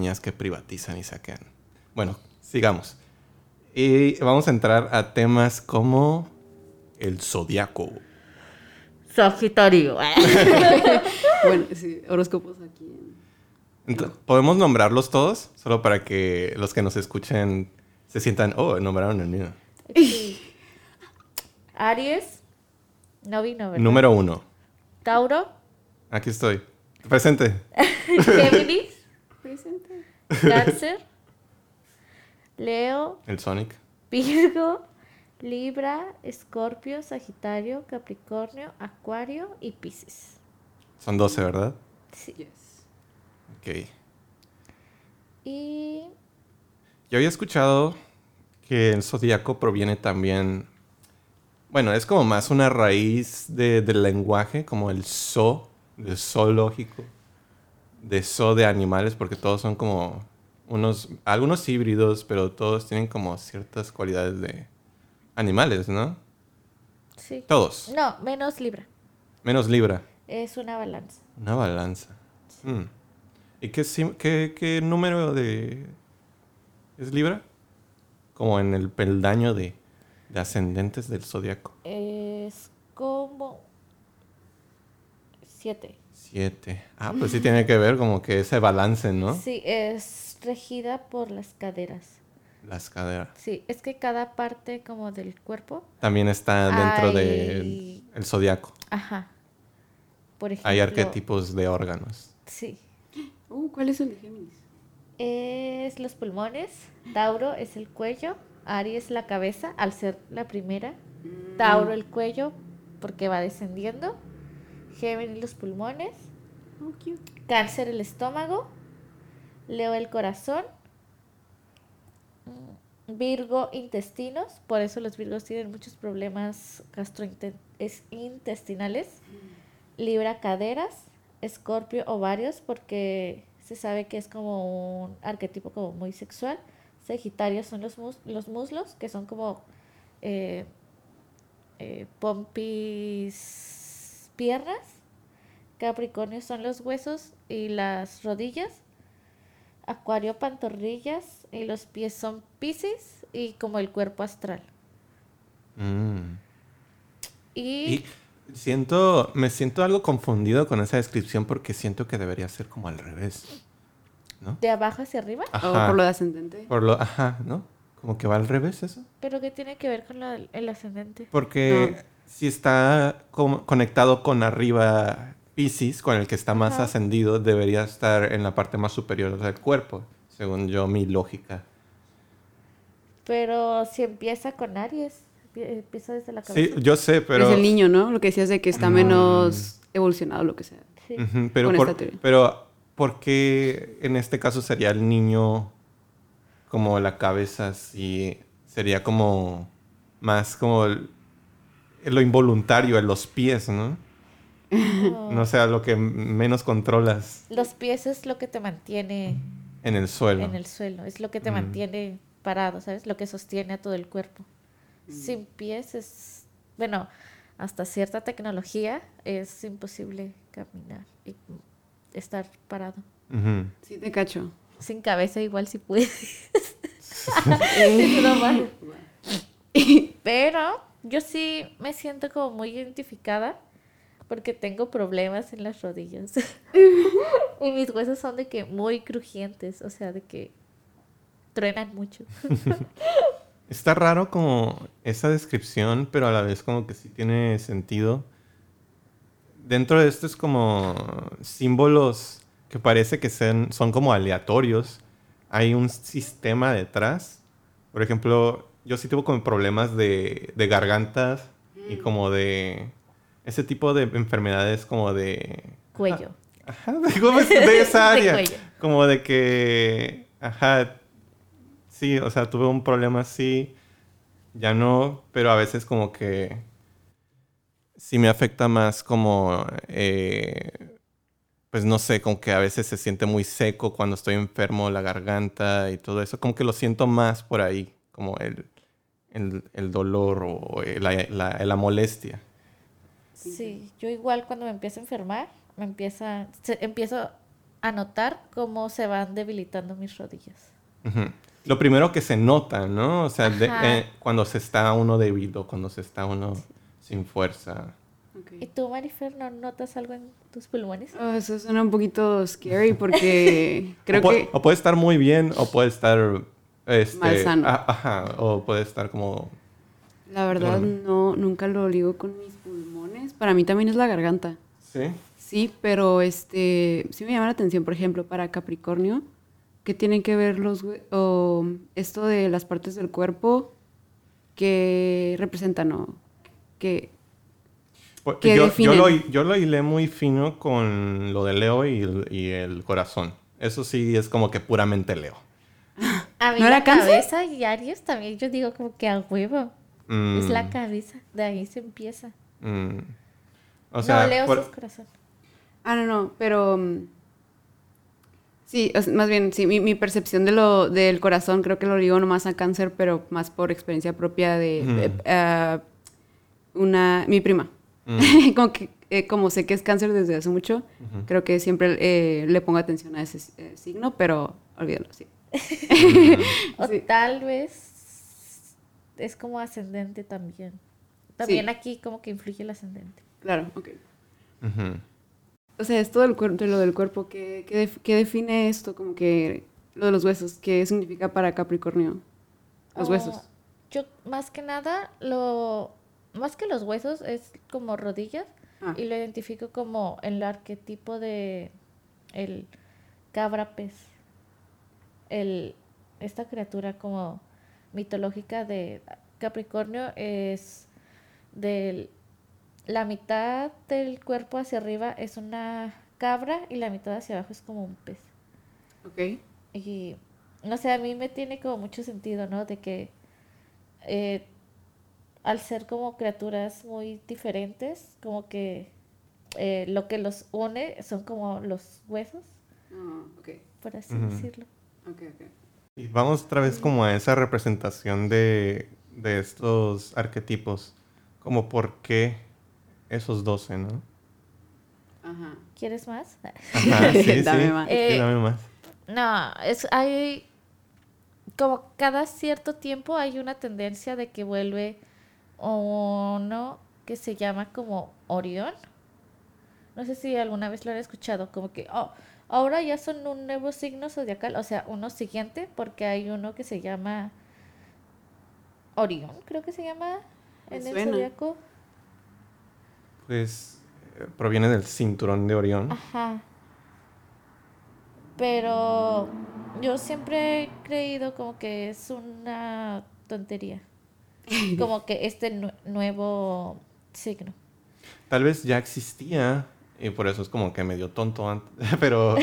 Compañías que privatizan y saquean. Bueno, sigamos. Y vamos a entrar a temas como el zodiaco. Sagitario. Bueno, sí, horóscopos aquí. en- Ent- ¿Podemos nombrarlos todos? Solo para que los que nos escuchen se sientan, oh, nombraron el mío. Aries. No vino, ¿verdad? Número uno. Tauro. Aquí estoy. Presente. Géminis. Presente. Cáncer. Leo. El Sonic. Virgo. Libra. Escorpio. Sagitario. Capricornio. Acuario y Piscis. Son 12, ¿verdad? Sí. Yes. Ok. Y Yo había escuchado que el zodiaco proviene también. Bueno, es como más una raíz de- del lenguaje, como el zo, de zoológico, de zo de animales, porque todos son como unos, algunos híbridos, pero todos tienen como ciertas cualidades de animales, ¿no? sí. Todos, No, menos Libra. menos Libra. Es una balanza. Una balanza. Hmm. ¿Y qué, qué, qué número de... es Libra? Como en el peldaño de, de ascendentes del zodiaco. Es como siete. Siete. Ah, pues sí tiene que ver como que ese balance, ¿no? Sí, es regida por las caderas. Las caderas. Sí, es que cada parte como del cuerpo, También está dentro Hay- del el zodiaco. ajá. Por ejemplo, Hay arquetipos de órganos. Sí. Uh, ¿cuál es el de Géminis? Es los pulmones, Tauro es el cuello, Aries la cabeza, al ser la primera, Tauro el cuello porque va descendiendo, Géminis los pulmones, Oh, cute. Cáncer el estómago, Leo el corazón, mm, Virgo intestinos, por eso los Virgos tienen muchos problemas gastrointestinales, Libra caderas, Escorpio ovarios porque se sabe que es como un arquetipo como muy sexual, Sagitario son los, mus- los muslos que son como eh, eh, pompis piernas, Capricornio son los huesos y las rodillas. Acuario pantorrillas y los pies son Piscis y como el cuerpo astral. Mm. Y, Y siento, me siento algo confundido con esa descripción porque siento que debería ser como al revés. ¿No? de abajo hacia arriba. O por lo de ascendente. Por lo, ajá, ¿no? Como que va al revés eso. Pero ¿qué tiene que ver con el ascendente? Porque No. Si está conectado con arriba Pisces, con el que está más Ajá. ascendido, debería estar en la parte más superior del cuerpo, según yo, mi lógica. Pero si empieza con Aries, empie- empieza desde la Sí, cabeza. yo sé, pero... Es el niño, ¿no? Lo que decías de que está menos evolucionado, lo que sea. Sí. Pero, con por, esta teoría. pero, ¿por qué en este caso sería el niño como la cabeza? Si sería como más como lo involuntario en los pies, ¿no? No. No sea lo que menos controlas Los pies es lo que te mantiene en el suelo. en el suelo, es lo que te Mm. mantiene parado, ¿sabes? Lo que sostiene a todo el cuerpo. Sin pies es, bueno, hasta cierta tecnología es imposible caminar y estar parado. Sí, te cacho. Sin cabeza igual si puedes. Pero yo sí me siento como muy identificada porque tengo problemas en las rodillas. y mis huesos son de que muy crujientes, o sea, de que truenan mucho. Está raro como esa descripción, pero a la vez como que sí tiene sentido. Dentro de esto es como símbolos que parece que son, son como aleatorios. Hay un sistema detrás. Por ejemplo, yo sí tuve como problemas de, de gargantas y como de ese tipo de enfermedades como de... Cuello. Ajá, de, esa área. Como de que, ajá, sí, o sea, tuve un problema así, ya no, pero a veces como que sí me afecta más como, eh, pues no sé, como que a veces se siente muy seco cuando estoy enfermo, la garganta y todo eso, como que lo siento más por ahí, como el, el, el dolor o la, la- la molestia. Sí, yo igual cuando me empiezo a enfermar, me empieza, se- empiezo a notar cómo se van debilitando mis rodillas. Ujú. Lo primero que se nota, ¿no? O sea, de- eh, cuando se está uno débil o cuando se está uno sin fuerza. Ok. ¿Y tú, Marifer, no notas algo en tus pulmones? Oh, eso suena un poquito scary porque creo o, puede, que... o puede estar muy bien o puede estar... Este, Malsano. a- ajá, o puede estar como... La verdad, no, nunca lo ligo con mis pulmones. Para mí también es la garganta. ¿Sí? Sí, pero este, sí me llama la atención, por ejemplo, para Capricornio, que tienen que ver los, o esto de las partes del cuerpo que representan, o que, Pues, ¿Qué yo, yo, lo, yo lo hilé muy fino con lo de Leo y el corazón. Eso sí es como que puramente Leo. A mí ¿No la era cáncer? cabeza y Aries también yo digo como que a huevo. Es Mm, la cabeza, de ahí se empieza. mm. O sea, no, Leo por- sí es corazón. Ah, no, no, pero mm, sí, o sea, más bien, sí, mi, mi percepción de lo, del corazón creo que lo digo nomás a cáncer, pero más por experiencia propia de, ah, una, mi prima. Mm. como, que, eh, como sé que es cáncer desde hace mucho, creo que siempre eh, le pongo atención a ese eh, signo, pero olvídalo, sí. O Sí. tal vez es como ascendente también. También aquí como que influye el ascendente. Claro, ok. O sea, esto del de lo del cuerpo, ¿qué, qué, def- qué define esto? Como que lo de los huesos, ¿qué significa para Capricornio? Los Oh, huesos. Yo más que nada lo más que los huesos es como rodillas Ah. y lo identifico como el arquetipo de el cabra pez. El esta criatura como mitológica de Capricornio es del la mitad del cuerpo hacia arriba es una cabra y la mitad hacia abajo es como un pez. Ok. Y no sé, a mí me tiene como mucho sentido, ¿no? De que eh, al ser como criaturas muy diferentes, como que eh, lo que los une son como los huesos, Ah, ok, por así decirlo. Ok, ok. Y vamos otra vez como a esa representación de, de estos arquetipos. Como por qué esos 12, ¿no? Ajá. ¿Quieres más? Ajá, sí, Dame sí. más. Sí, Eh, dame más. No, es hay como cada cierto tiempo hay una tendencia de que vuelve uno que se llama como Orión. No sé si alguna vez lo han escuchado, como que oh, ahora ya son un nuevo signo zodiacal, o sea, uno siguiente, porque hay uno que se llama Orión, creo que se llama Me en el zodiaco. Pues eh, proviene del cinturón de Orión. Ajá. Pero yo siempre he creído como que es una tontería. Como que este nu- nuevo signo. Tal vez ya existía y por eso es como que medio tonto antes. Pero,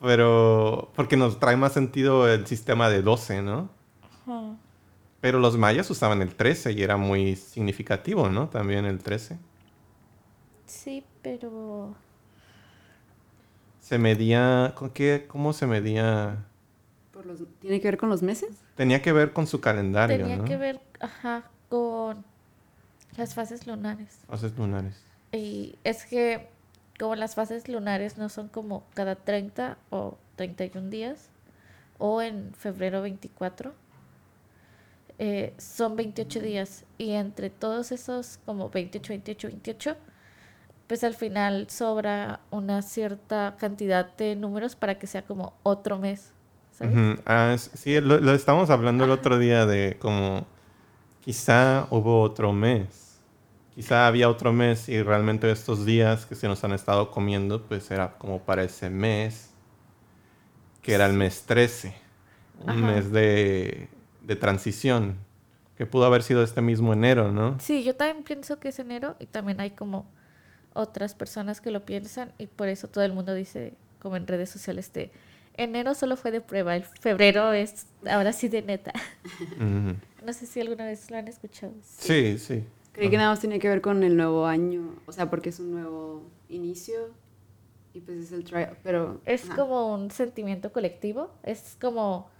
pero, porque nos trae más sentido el sistema de 12, ¿no? Ajá. Pero los mayas usaban el 13 y era muy significativo, ¿no? También el 13. Sí, pero Se medía, ¿con qué? ¿Cómo se medía? Por los, ¿Tiene que ver con los meses? Tenía que ver con su calendario, tenía ¿no? que ver, ajá, con las fases lunares. Fases lunares. Y es que como las fases lunares no son como cada 30 o 31 días, o en febrero 24. eh, son 28 días y entre todos esos como 28, 28, 28, pues al final sobra una cierta cantidad de números para que sea como otro mes. Ah, sí, lo, lo estábamos hablando el otro día de como quizá hubo otro mes. Quizá había otro mes y realmente estos días que se nos han estado comiendo, pues era como para ese mes, que era el mes 13, un Ajá. mes de, de transición, que pudo haber sido este mismo enero, ¿no? Sí, yo también pienso que es enero y también hay como otras personas que lo piensan y por eso todo el mundo dice como en redes sociales de enero solo fue de prueba, el febrero es ahora sí de neta. Ujú. No sé si alguna vez lo han escuchado. Sí, sí. Creí que nada más tenía que ver con el nuevo año, o sea, porque es un nuevo inicio y pues es el trial, pero... Es ajá. como un sentimiento colectivo, es como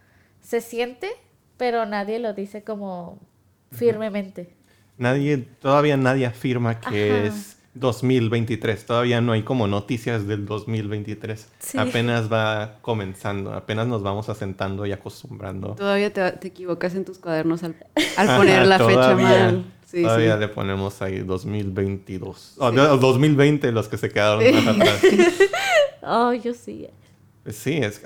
se siente, pero nadie lo dice como firmemente. Nadie, todavía nadie afirma que Ajá. es 2023. Todavía no hay como noticias del 2023. Sí. Apenas va comenzando, apenas nos vamos asentando y acostumbrando. Todavía te, te equivocas en tus cuadernos al, al Ajá, poner la fecha todavía- mal. Sí, todavía sí. le ponemos ahí 2022. O no, 2020 los que se quedaron más atrás. Oh, yo sí. Pues sí, es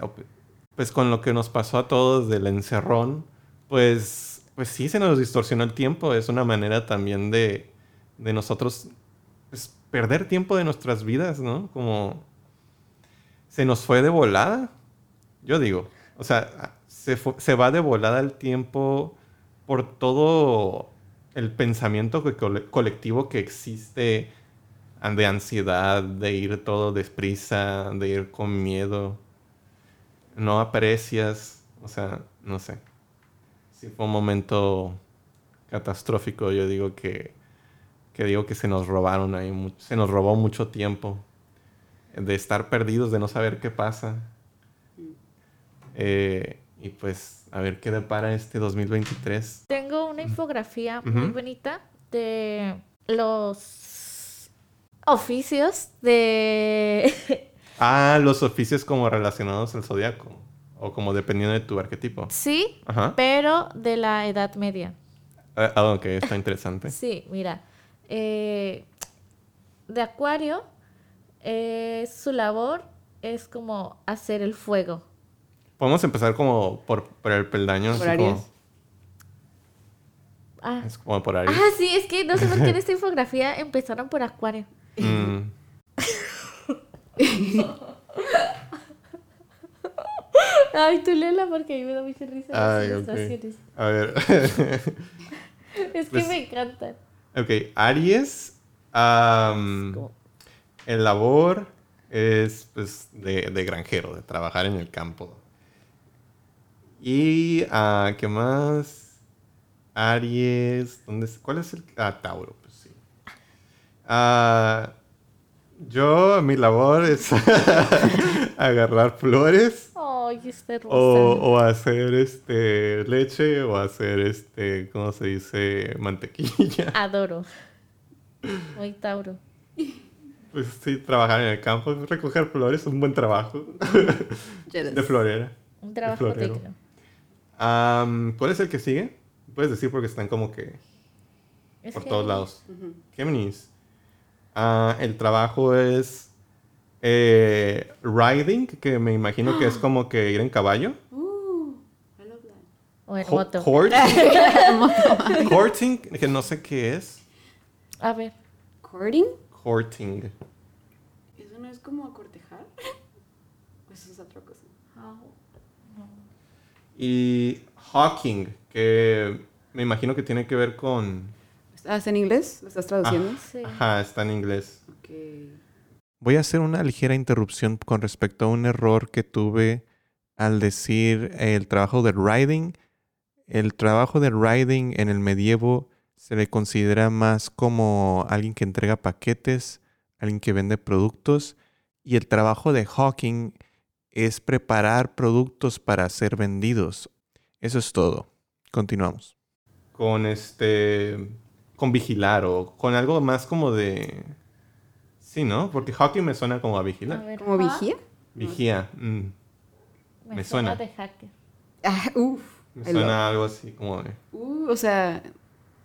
pues con lo que nos pasó a todos del encerrón, pues, pues sí se nos distorsionó el tiempo. Es una manera también de, de nosotros perder tiempo de nuestras vidas, ¿no? Como se nos fue de volada, yo digo. O sea, se, se va de volada el tiempo por todo el pensamiento colectivo que existe de ansiedad, de ir todo deprisa, de ir con miedo. No aprecias, o sea, no sé. Sí fue un momento catastrófico, yo digo que, que digo que se nos robaron ahí, se nos robó mucho tiempo de estar perdidos, de no saber qué pasa. Eh, y pues, a ver qué depara este 2023. Tengo una infografía muy bonita de los oficios de... Ah, los oficios como relacionados al zodiaco. O como dependiendo de tu arquetipo. sí, Ajá. pero de la Edad Media. Ah, ah, ok, está interesante. Sí, mira. Eh, de Acuario, eh, su labor es como hacer el fuego. Podemos empezar como por, por el peldaño. Por como- Aries. Ah, es como por Aries. ah, sí, es que no sé por qué en esta infografía empezaron por Acuario. Mm, Ay, tú léela porque a mí me da mucha risa las Ay, ok. ilustraciones. A ver. Es que Pues- me encantan. Ok, Aries. el labor es pues, de, de granjero, de trabajar en el campo. Y, ah, ¿qué más? Aries. ¿dónde es- ¿Cuál es el? Ah, Tauro, pues sí. Ah, yo, mi labor es agarrar flores. Ay, este. O, o hacer este leche o hacer este, ¿cómo se dice? Mantequilla. Adoro. Muy Tauro. Pues sí, trabajar en el campo, recoger flores es un buen trabajo de florera. Un trabajo florero. digno. ¿Cuál es el que sigue? Puedes decir porque están como que Es por todos lados. Ujú. Géminis. Ah, el trabajo es eh, riding, que me imagino que es como que ir en caballo. Uh, I love that. O en moto. court- Courting, que no sé qué es. A ver. ¿Courting? Courting. ¿Eso no es como cortejar? ¿O eso es otra cosa? Y hawking, que me imagino que tiene que ver con... ¿Estás en inglés? ¿Lo estás traduciendo? Sí. Ajá, está en inglés. Ok. Voy a hacer una ligera interrupción con respecto a un error que tuve al decir el trabajo de riding. El trabajo de riding en el medievo se le considera más como alguien que entrega paquetes, alguien que vende productos. Y el trabajo de hawking es preparar productos para ser vendidos. Eso es todo. Continuamos. Con este. Con vigilar o con algo más como de. Sí, ¿no? Porque hawking me suena como a A vigilar. ver. ¿Como vigía? Vigía. mm. Me, Me suena. suena. de hacker. Ah, uf. Me suena algo así como de... Uh, o sea,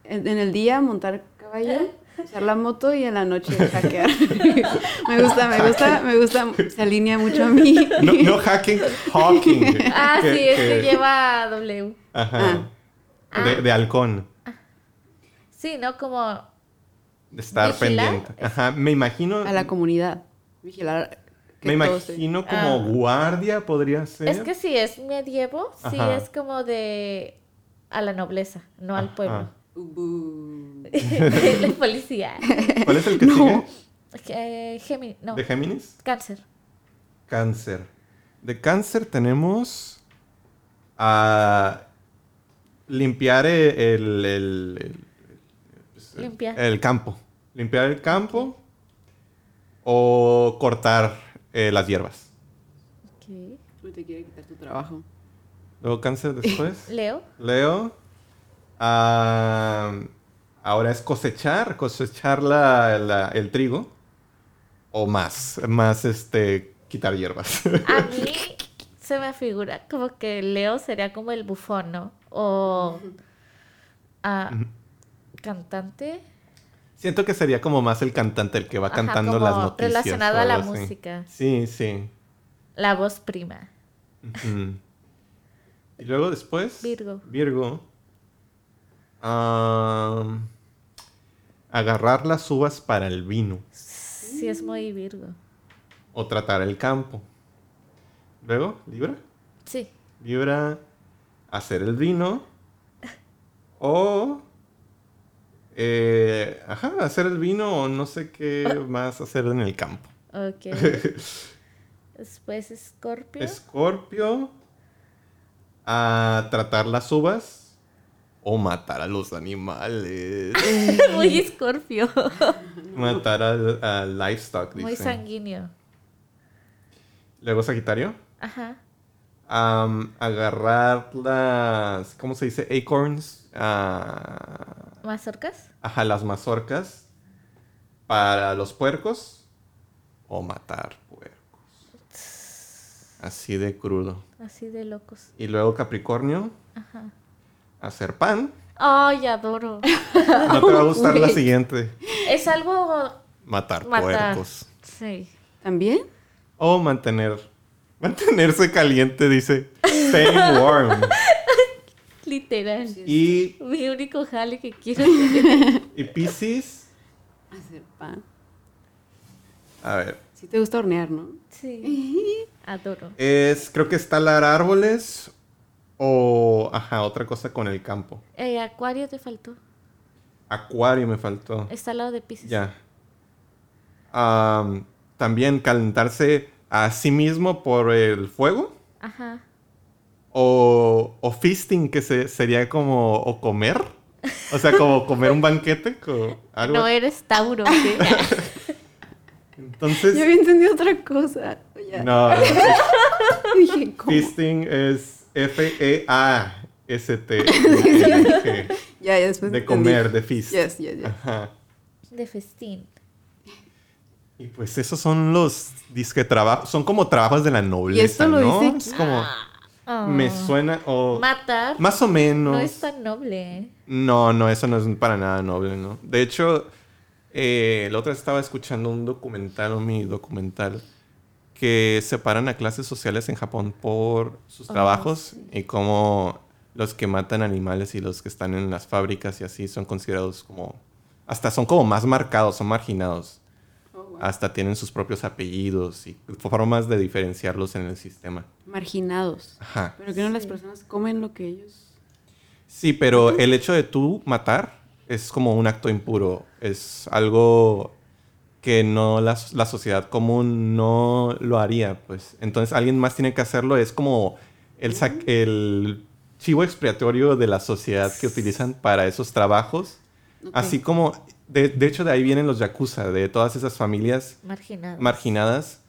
en, en el día montar caballo, usar la moto y en la noche hackear. me gusta, me gusta, me gusta, se alinea mucho a mí. No, no hacking, hawking. Ah, Que- sí, es que que- lleva W. Ajá. Ah. De, de halcón. Sí, ¿no? Como estar Vigilar. pendiente. Ajá. Me imagino... A la comunidad. Vigilar. que Me imagino como Ah. guardia podría ser. Es que si es medievo, sí Ajá. es como de a la nobleza, no al Ajá. pueblo. La policía. ¿Cuál es el que No. sigue? Eh, Géminis, no, ¿De Géminis? cáncer. Cáncer. De cáncer tenemos a limpiar el, el, el- el- el- Limpiar. el campo. Limpiar el campo o cortar eh, las hierbas. Ok. Uy, te quiere quitar tu trabajo. Luego cáncer después. Leo, Leo. ah, ahora es cosechar, cosechar la- la- el trigo. O más, más este, quitar hierbas. a mí se me figura como que Leo sería como el bufón, ¿no? O ah, cantante. Siento que sería como más el cantante el que va Ajá, cantando como las noticias. relacionado a la así. música. Sí, sí. La voz prima. Y luego después. Virgo. Virgo. agarrar las uvas para el vino. Sí, es muy Virgo. O tratar el campo. Luego, Libra. Sí. Libra, hacer el vino. O. eh, ajá, hacer el vino o no sé qué más hacer en el campo. Ok. Después Scorpio. Escorpio, a tratar las uvas o matar a los animales. muy Scorpio. matar al, al livestock, muy dice. sanguíneo. Luego Sagitario, Ajá. am, agarrar las, ¿cómo se dice? Acorns, ah, ¿Mazorcas? ajá, las mazorcas para los puercos o matar puercos. Así de crudo. Así de locos. Y luego Capricornio, Ajá. hacer pan. Ay, adoro. No te va a gustar la siguiente. Es algo Matar, matar. puercos. Sí. ¿También? O mantener. Mantenerse caliente, dice. Staying warm. Literal. Y, Mi único jale que quiero y Pisces. Hacer pan. A ver. Sí te gusta hornear, ¿no? Sí. Adoro. Es. Creo que es talar árboles. O. Ajá, otra cosa con el campo. Eh, Acuario te faltó. Acuario me faltó. Está al lado de Pisces. Ya. Am, también calentarse a sí mismo por el fuego. Ajá. O, o feasting, que se, sería como. O comer. O sea, como comer un banquete. co- algo. No eres Tauro. ¿qué? Entonces. Yo había entendido otra cosa. Ya. No, no, Dije, ¿cómo? feasting es F-E-A-S-T. Ya, ya después de entendí. comer, de feast. Yes, yes, yes. Ajá. De festín. Y pues esos son los disque trabajos. Son como trabajos de la nobleza. esto lo ¿no? dice Es como. Ah. Me suena. O, Matar más o menos. no es tan noble. No, no, eso no es para nada noble, ¿no? De hecho, eh, la otra vez estaba escuchando un documental, un mini documental, que separan a clases sociales en Japón por sus Oh, trabajos sí. y cómo los que matan animales y los que están en las fábricas y así son considerados como... Hasta son como más marcados, son marginados. Oh, wow. Hasta tienen sus propios apellidos y formas de diferenciarlos en el sistema. Marginados. Ajá. Pero que no las personas comen lo que ellos. Sí, pero el hecho de tú matar es como un acto impuro. Es algo que no la, la sociedad común no lo haría, pues. Entonces alguien más tiene que hacerlo. Es como el, sac- el chivo expiatorio de la sociedad que utilizan para esos trabajos. Así como, de, de hecho, de ahí vienen los yakuza, de todas esas familias Marginado. marginadas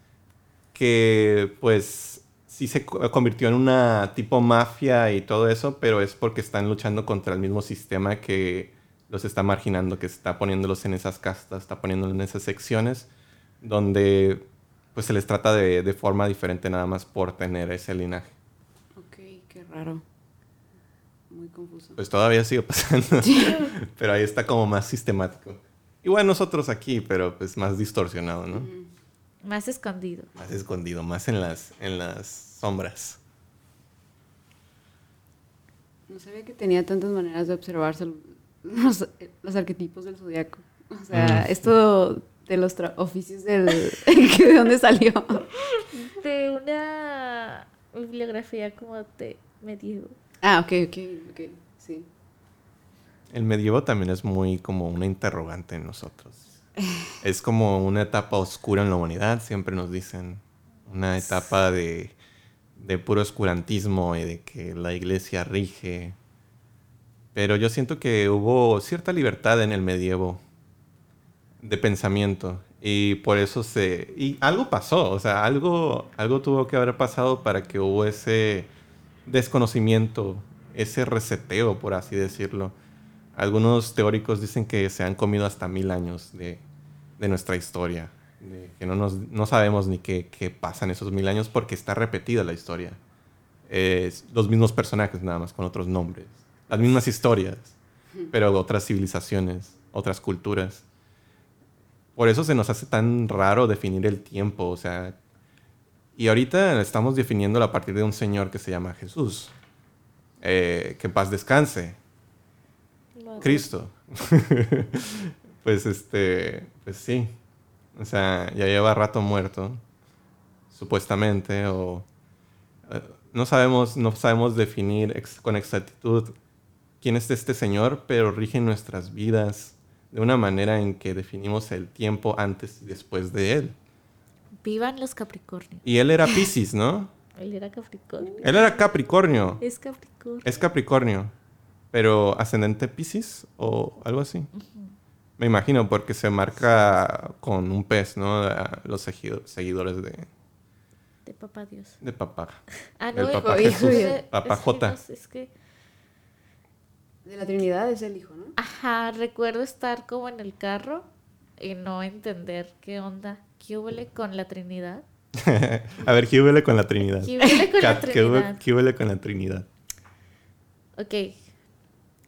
que pues sí se co- convirtió en una tipo mafia y todo eso, pero es porque están luchando contra el mismo sistema que los está marginando, que está poniéndolos en esas castas, está poniéndolos en esas secciones donde pues se les trata de, de forma diferente nada más por tener ese linaje. Qué raro. Muy confuso. Pues todavía sigue pasando. pero ahí está como más sistemático. Igual nosotros aquí, pero pues más distorsionado, ¿no? Ujú. Más escondido. Más escondido, más en las, en las sombras. No sabía que tenía tantas maneras de observarse los, los arquetipos del zodiaco. O sea, Mm. esto de los tra- oficios del... ¿De dónde salió? De una bibliografía como de medievo. Ah, ok, ok, ok, sí. El medievo también es muy como una interrogante en nosotros. Es como una etapa oscura en la humanidad, siempre nos dicen. Una etapa de, de puro oscurantismo y de que la iglesia rige. Pero yo siento que hubo cierta libertad en el medievo de pensamiento. Y por eso se... Y algo pasó, o sea, algo, algo tuvo que haber pasado para que hubo ese desconocimiento, ese reseteo, por así decirlo. Algunos teóricos dicen que se han comido hasta mil años de, de nuestra historia, de que no, nos, no sabemos ni qué, qué pasa en esos mil años porque está repetida la historia. Es los mismos personajes nada más con otros nombres, las mismas historias, pero otras civilizaciones, otras culturas. Por eso se nos hace tan raro definir el tiempo, o sea, y ahorita estamos definiéndolo a partir de un señor que se llama Jesús, eh, que en paz descanse, Cristo. pues este, pues sí. O sea, ya lleva rato muerto, supuestamente, o eh, no sabemos, no sabemos definir ex- con exactitud quién es este señor, pero rige nuestras vidas de una manera en que definimos el tiempo antes y después de él. Vivan los Capricornios. Y él era Piscis, ¿no? Él era Capricornio. Él era Capricornio. Es Capricornio. Es Capricornio, pero ascendente Piscis o algo así. Me imagino porque se marca con un pez, ¿no? A Los seguido- seguidores de, De Papá Dios. de papá. Ah, El no, Papá hijo, Jesús. es- Papá es que J. no Es que, De la Trinidad es el hijo, ¿no? ajá, recuerdo estar como en el carro y no entender qué onda, qué huele con la Trinidad. A ver, ¿qué huele con la Trinidad? ¿Qué huele con la Kat, ¿qué huele- Trinidad? ¿Qué huele con la Trinidad? Ok,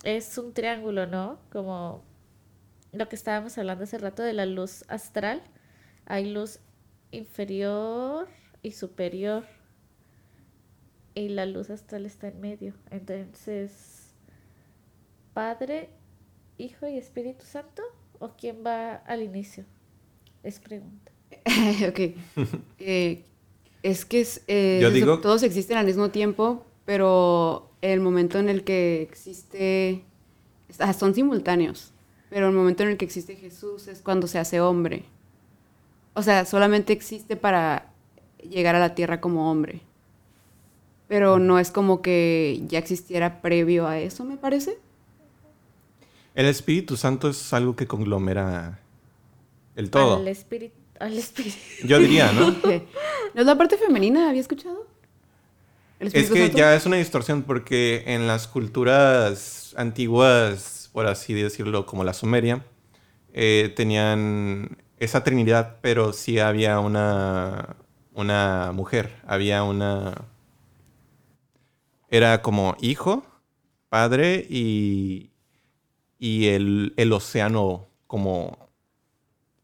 es un triángulo, ¿no? Como lo que estábamos hablando hace rato de la luz astral. Hay luz inferior y superior. Y la luz astral está en medio. Entonces, Padre, Hijo y Espíritu Santo. ¿O quién va al inicio? Es pregunta. ok. Eh, es que es, eh, Yo digo- todos existen al mismo tiempo, pero el momento en el que existe, ah, son simultáneos, pero el momento en el que existe Jesús es cuando se hace hombre. O sea, solamente existe para llegar a la tierra como hombre. Pero no es como que ya existiera previo a eso, me parece. El Espíritu Santo es algo que conglomera el todo. Al Espíritu. Al Espíritu. Yo diría, ¿no? ¿No es la parte femenina? ¿Había escuchado? ¿El Es que Santo? ya es una distorsión porque en las culturas antiguas, por así decirlo, como la Sumeria, eh, tenían esa trinidad, pero sí había una, una mujer, había una... Era como hijo, padre y, y el, el océano como...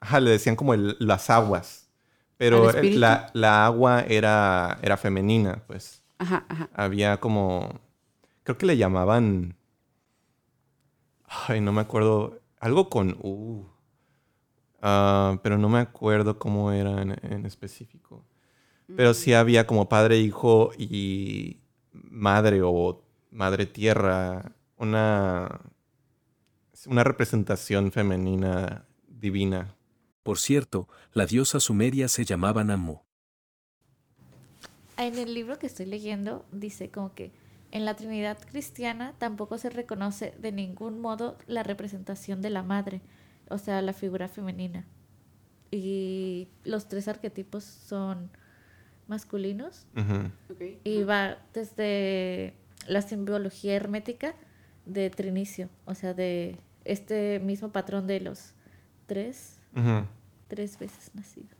Ajá, le decían como el- las aguas, pero la, la agua era, era femenina, pues Ajá, ajá. había como. Creo que le llamaban. Ay, no me acuerdo. Algo con U. Ah, pero no me acuerdo cómo era en, en específico. Pero sí había como padre, hijo y madre o madre tierra. Una. Una representación femenina divina. Por cierto, la diosa sumeria se llamaba Namu. En el libro que estoy leyendo dice como que en la Trinidad cristiana tampoco se reconoce de ningún modo la representación de la madre, o sea, la figura femenina. Y los tres arquetipos son masculinos y va desde la simbología hermética de Trinicio, o sea, de este mismo patrón de los tres, tres veces nacido.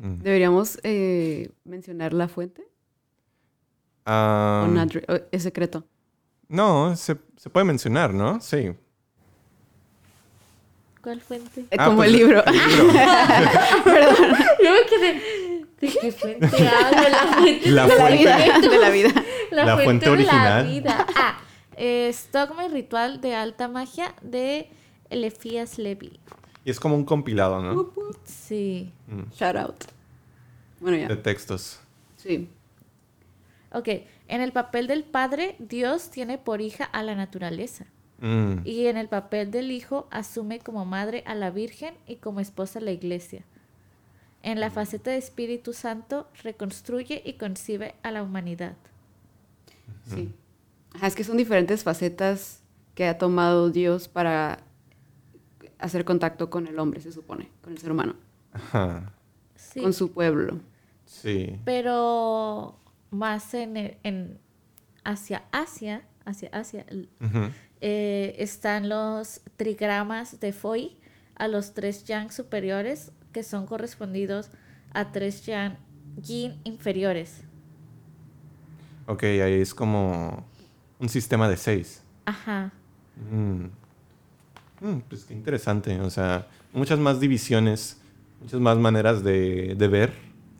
Mm. ¿Deberíamos eh, mencionar la fuente? Ah, ¿O not re- o es secreto? no, se, se puede mencionar, ¿no? Sí. ¿Cuál fuente? Eh, Ah, como pues, el libro. el libro. Yo me quedé. ¿De qué fuente hablo? La fuente La de fuente. la vida. de la vida. La, La fuente, fuente de la original. vida. Ah, es Dogma y Ritual de Alta Magia de Elefías Levi. Y es como un compilado, ¿no? Sí. Shout out. Bueno, ya. De textos. Sí. Ok. En el papel del padre, Dios tiene por hija a la naturaleza. Mm, Y en el papel del hijo, asume como madre a la Virgen y como esposa a la iglesia. En la faceta de Espíritu Santo, reconstruye y concibe a la humanidad. Sí. Ajá, es que son diferentes facetas que ha tomado Dios para hacer contacto con el hombre, se supone, con el ser humano, Ajá. Sí. con su pueblo. Sí. pero más en, el- en hacia Asia, hacia Asia, eh, están los trigramas de Foy a los tres yang superiores que son correspondidos a tres yang yin inferiores. Ok, ahí es como un sistema de seis. Ajá. Mm. Mm, pues qué interesante. O sea, muchas más divisiones, muchas más maneras de, de ver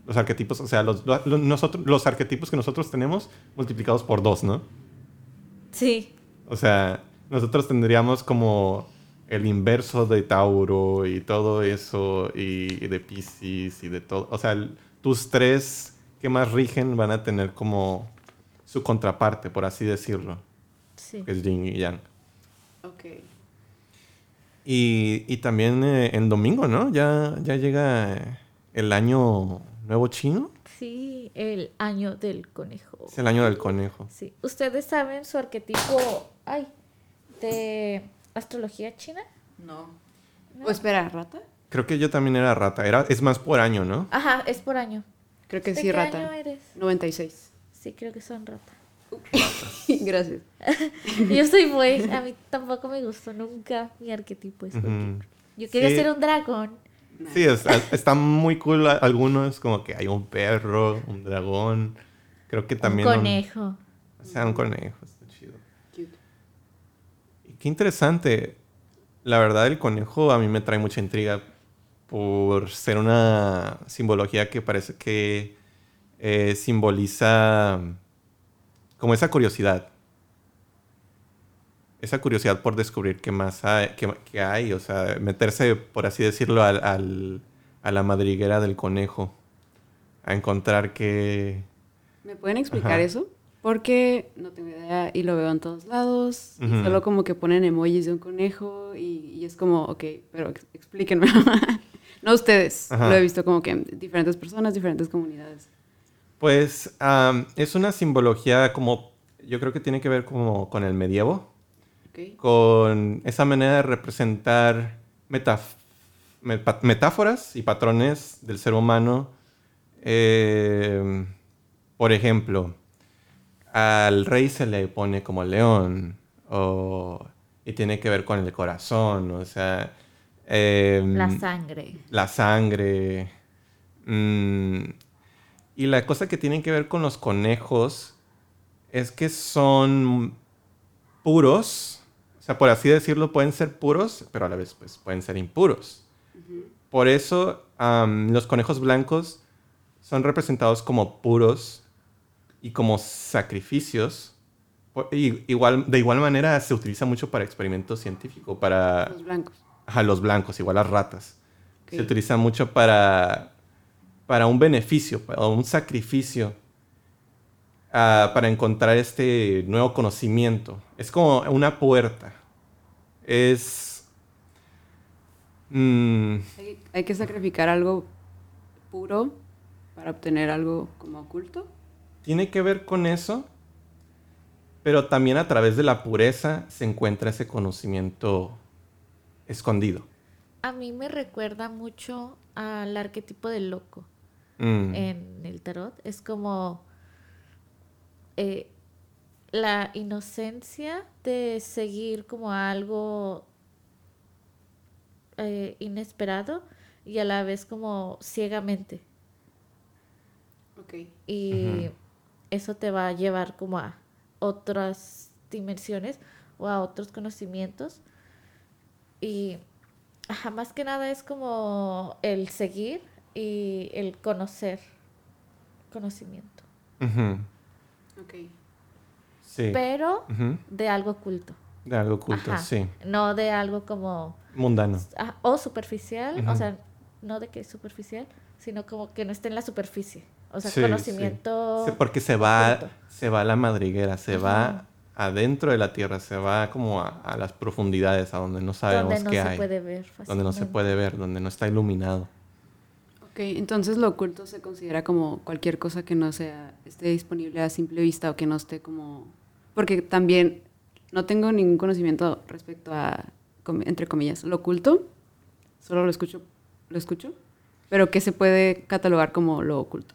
los arquetipos. O sea, los, lo- lo- nosotros, los arquetipos que nosotros tenemos multiplicados por dos, ¿no? Sí. O sea, nosotros tendríamos como el inverso de Tauro y todo eso, y, y de Pisces y de todo. O sea, el- tus tres que más rigen van a tener como su contraparte, por así decirlo, Sí. que es Yin y Yang. Ok. Y, y también eh, en domingo, ¿no? Ya, ya llega el año nuevo chino. Sí, el año del conejo. Es el año del conejo. Sí. ¿Ustedes saben su arquetipo, ay, de astrología china? No. O espera, ¿rata? Creo que yo también era rata. Era, es más por año, ¿no? Ajá, es por año. Creo que ¿De sí, qué rata. año eres? 96. Sí, creo que son rata. Gracias. Yo soy buey, a mí tampoco me gustó nunca mi arquetipo. es. Yo quería Sí. ser un dragón. Sí, es- está muy cool algunos, como que hay un perro, un dragón. Creo que también... un conejo. O sea, un conejo, está chido. Cute. Y qué interesante. La verdad, el conejo a mí me trae mucha intriga por ser una simbología que parece que eh, simboliza como esa curiosidad. Esa curiosidad por descubrir qué más hay, qué, qué hay. O sea, meterse, por así decirlo, al, al- a la madriguera del conejo. A encontrar que... ¿Me pueden explicar Ajá. eso? Porque no tengo idea y lo veo en todos lados. y Ujú. solo como que ponen emojis de un conejo y, y es como, ok, pero ex- explíquenme. no ustedes. Ajá. Lo he visto como que en diferentes personas, diferentes comunidades. Pues es una simbología como, yo creo que tiene que ver como con el medievo, con esa manera de representar metáforas y patrones del ser humano. Eh, por ejemplo, al rey se le pone como león, o- y tiene que ver con el corazón, o sea... em, La sangre. la sangre. mm, y la cosa que tiene que ver con los conejos es que son puros. O sea, por así decirlo, pueden ser puros, pero a la vez pues, pueden ser impuros. Por eso los conejos blancos son representados como puros y como sacrificios. Y igual, de igual manera se utiliza mucho para experimentos científicos, para Los blancos. Ajá, los blancos, igual las ratas. Ok. Se utiliza mucho para, para un beneficio, para un sacrificio, ah, para encontrar este nuevo conocimiento. Es como una puerta. Es... mm, Hay, hay que sacrificar algo puro para obtener algo como oculto. tiene que ver con eso, pero también a través de la pureza se encuentra ese conocimiento escondido. A mí me recuerda mucho al arquetipo del loco Mm, en el tarot. Es como eh, la inocencia de seguir como algo eh, inesperado y a la vez como ciegamente. Y eso te va a llevar como a otras dimensiones o a otros conocimientos. Y ajá, más que nada es como el seguir y el conocer conocimiento, Ujú, Ok. Sí. pero de algo oculto. De algo oculto, Ajá, sí. No de algo como Mundano. ah, o superficial, o sea, no de que es superficial, sino como que no esté en la superficie. O sea, Sí, conocimiento. Sí, porque se va, oculto. se va a la madriguera, se va adentro de la tierra, se va como a, a las profundidades, a donde no sabemos donde no qué se hay. puede ver donde no se fácilmente. puede ver, donde no está iluminado. Ok, entonces lo oculto se considera como cualquier cosa que no sea, esté disponible a simple vista o que no esté como... Porque también no tengo ningún conocimiento respecto a, entre comillas, lo oculto, solo lo escucho, lo escucho, pero que se puede catalogar como lo oculto.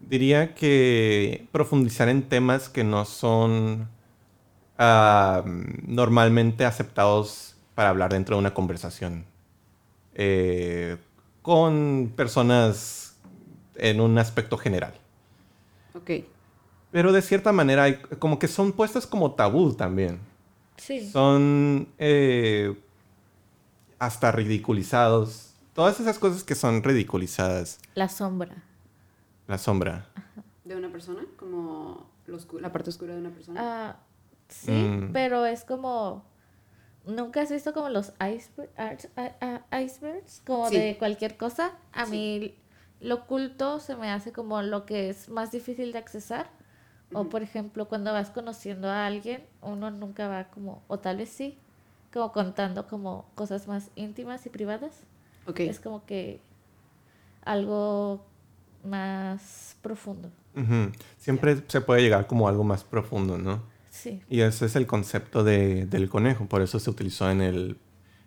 Diría que profundizar en temas que no son normalmente aceptados para hablar dentro de una conversación eh, con personas en un aspecto general. Ok, Pero de cierta manera, hay- como que son puestas como tabú también. Sí. Son eh, hasta ridiculizados. Todas esas cosas que son ridiculizadas. La sombra. La sombra. ¿de una persona? Como la parte oscura de una persona. Ah, sí, Mm. pero es como. ¿Nunca has visto como los iceberg- icebergs? Como Sí. de cualquier cosa. A Sí. mí lo oculto se me hace como lo que es más difícil de accesar. O por ejemplo, cuando vas conociendo a alguien, uno nunca va como, o tal vez sí, como contando como cosas más íntimas y privadas. ok, Es como que algo más profundo. Siempre se puede llegar como a algo más profundo, ¿no? Sí. Y ese es el concepto de- del conejo. Por eso se utilizó en, el,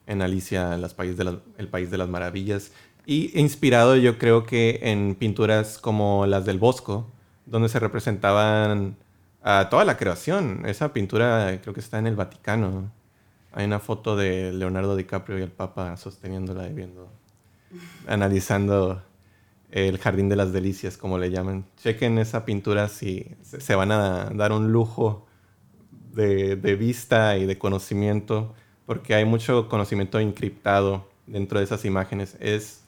en Alicia, las país de el País de las Maravillas. Y inspirado yo creo que en pinturas como las del Bosco, donde se representaban a toda la creación. Esa pintura creo que está en el Vaticano. Hay una foto de Leonardo DiCaprio y el Papa sosteniéndola y viendo, analizando el Jardín de las Delicias, como le llaman. Chequen esa pintura si se van a dar un lujo de, de vista y de conocimiento, porque hay mucho conocimiento encriptado dentro de esas imágenes. Es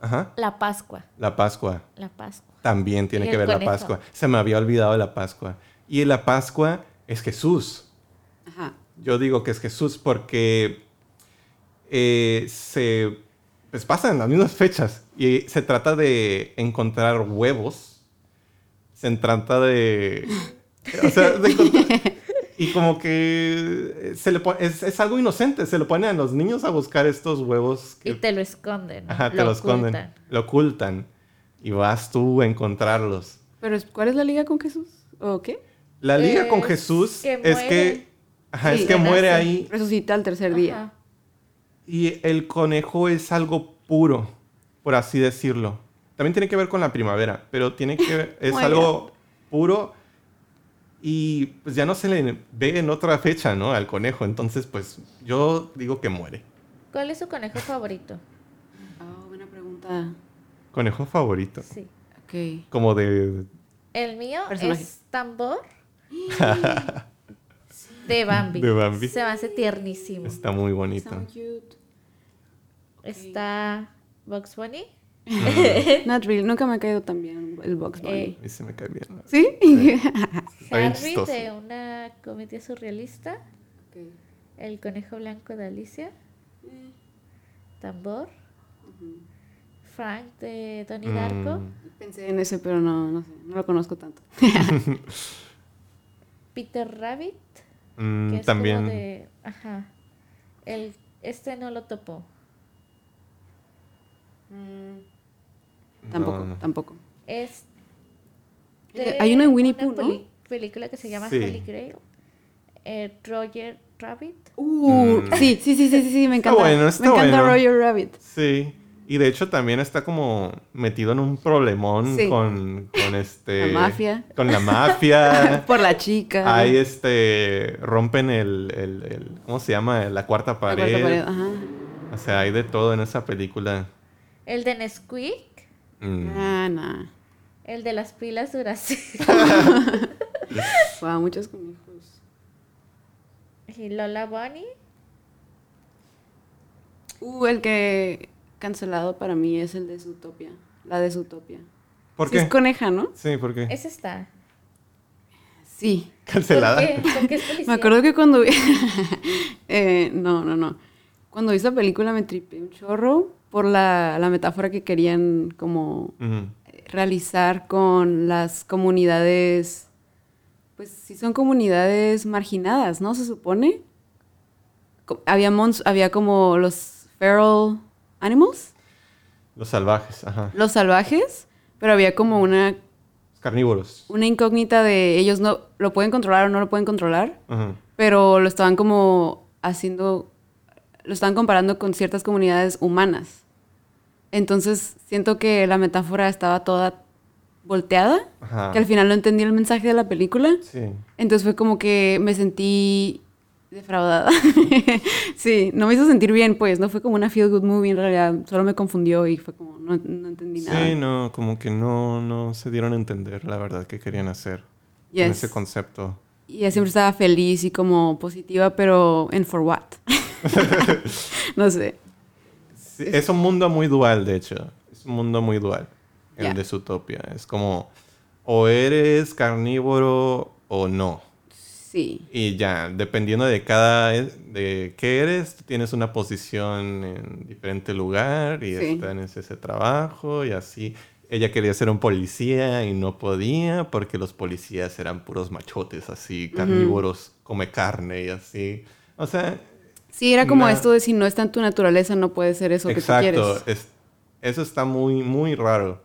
ajá, La Pascua. la Pascua. La Pascua. También tiene que ver la. Pascua. Se me había olvidado la Pascua. Y la Pascua es Jesús. ajá, Yo digo que es Jesús porque eh, se pues pasan las mismas fechas y se trata de encontrar huevos. Se trata de, o sea, de encontrar- y como que se le pone- es, es algo inocente. Se lo ponen a los niños a buscar estos huevos Y que te lo esconden. ¿no? ajá, te lo esconden, ocultan. lo ocultan y vas tú a encontrarlos. pero ¿cuál es la liga con Jesús? ¿O qué? La liga con Es Jesús que es que, ajá, Sí, es que muere nace. ahí Resucita al tercer día. Y el conejo es algo puro, por así decirlo. También tiene que ver con la primavera, pero tiene que ver- es algo puro y pues ya no se le ve en otra fecha, ¿no? Al conejo. Entonces, pues yo digo que muere. ¿Cuál es su conejo favorito? Ah, buena pregunta. Conejo favorito. Sí. Ok. Como de... El mío Personaje. es tambor de Bambi. De Bambi. Se me hace tiernísimo. Está muy bonito. Sound cute. Está Bugs Bunny. Not really. Nunca me ha caído tan bien el Box Bunny. Eh, Y se me cae bien. ¿Sí? Harry chistoso. de una comedia surrealista. Ok. El conejo blanco de Alicia. Eh, Tambor. ujú. Frank de Darko. Mm, Pensé en ese, pero no, no sé. No lo conozco tanto. Peter Rabbit. mm, Que es también. como de. Ajá. El, este no lo topó. Tampoco, no, no. tampoco. Es. Hay uno en Winnie una Pooh, ¿no? película que se llama Sí. Holy Grail. Eh, Roger Rabbit. Uh, Mm. sí, sí, sí, sí, sí, sí, me Está encanta. bueno, está me encanta bueno. Roger Rabbit. Sí. Y de hecho también está como metido en un problemón Sí. con, con este... La mafia. Con la mafia. Por la chica. Ahí este... Rompen el, el- el- ¿Cómo se llama? La cuarta La pared. cuarta pared, Ajá. O sea, hay de todo en esa película. El de Nesquik. Mm. Ah, nah. El de las pilas Duracell. Wow, muchos conejos. y Lola Bunny. Uh, el que cancelado para mí es el de Zootopia. La de Zootopia. ¿Por Sí qué? es coneja, ¿no? Sí, ¿por qué? Ese está. Sí. Cancelada. ¿Por qué? ¿Por qué es policía? Me acuerdo que cuando vi... eh, no, no, no. Cuando vi esa película me tripé un chorro por la, la metáfora que querían como realizar con las comunidades, pues sí son comunidades marginadas, ¿no? Se supone. Había, mons- había como los feral animals, Los salvajes, ajá. los salvajes, pero había como una, carnívoros. una incógnita de ellos no lo pueden controlar o no lo pueden controlar, Ajá. pero lo estaban como haciendo, lo estaban comparando con ciertas comunidades humanas. Entonces siento que la metáfora estaba toda volteada, Ajá. que al final no entendí el mensaje de la película. Sí. Entonces fue como que me sentí defraudada. sí, no me hizo sentir bien, pues, no fue como una feel good movie en realidad, solo me confundió y fue como, no, no entendí nada. Sí, no, como que no, no se dieron a entender la verdad que querían hacer con Yes. ese concepto. Y ella siempre estaba feliz y como positiva, pero en for what? no sé. Sí, es un mundo muy dual, de hecho. Es un mundo muy dual, el Ya. de Zootopia. Es como, o eres carnívoro o no. Sí. Y ya, dependiendo de cada, de qué eres, tienes una posición en diferente lugar y Sí. tienes ese trabajo y así. Ella quería ser un policía y no podía porque los policías eran puros machotes, así, carnívoros, come carne y así. O sea, Sí, era como Na- esto de si no está en tu naturaleza, no puede ser eso que tú exacto. quieres. es- eso está muy, muy raro.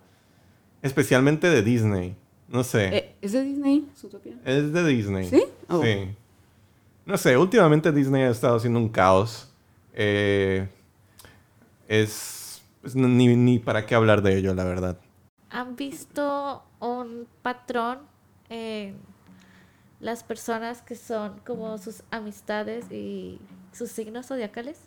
Especialmente de Disney. No sé. Eh, ¿Es de Disney? Zootopia? Es de Disney. ¿Sí? Oh. Sí. No sé, últimamente Disney ha estado haciendo un caos. Eh, es. pues, ni, ni para qué hablar de ello, la verdad. ¿Han visto un patrón en las personas que son como sus amistades y sus signos zodiacales?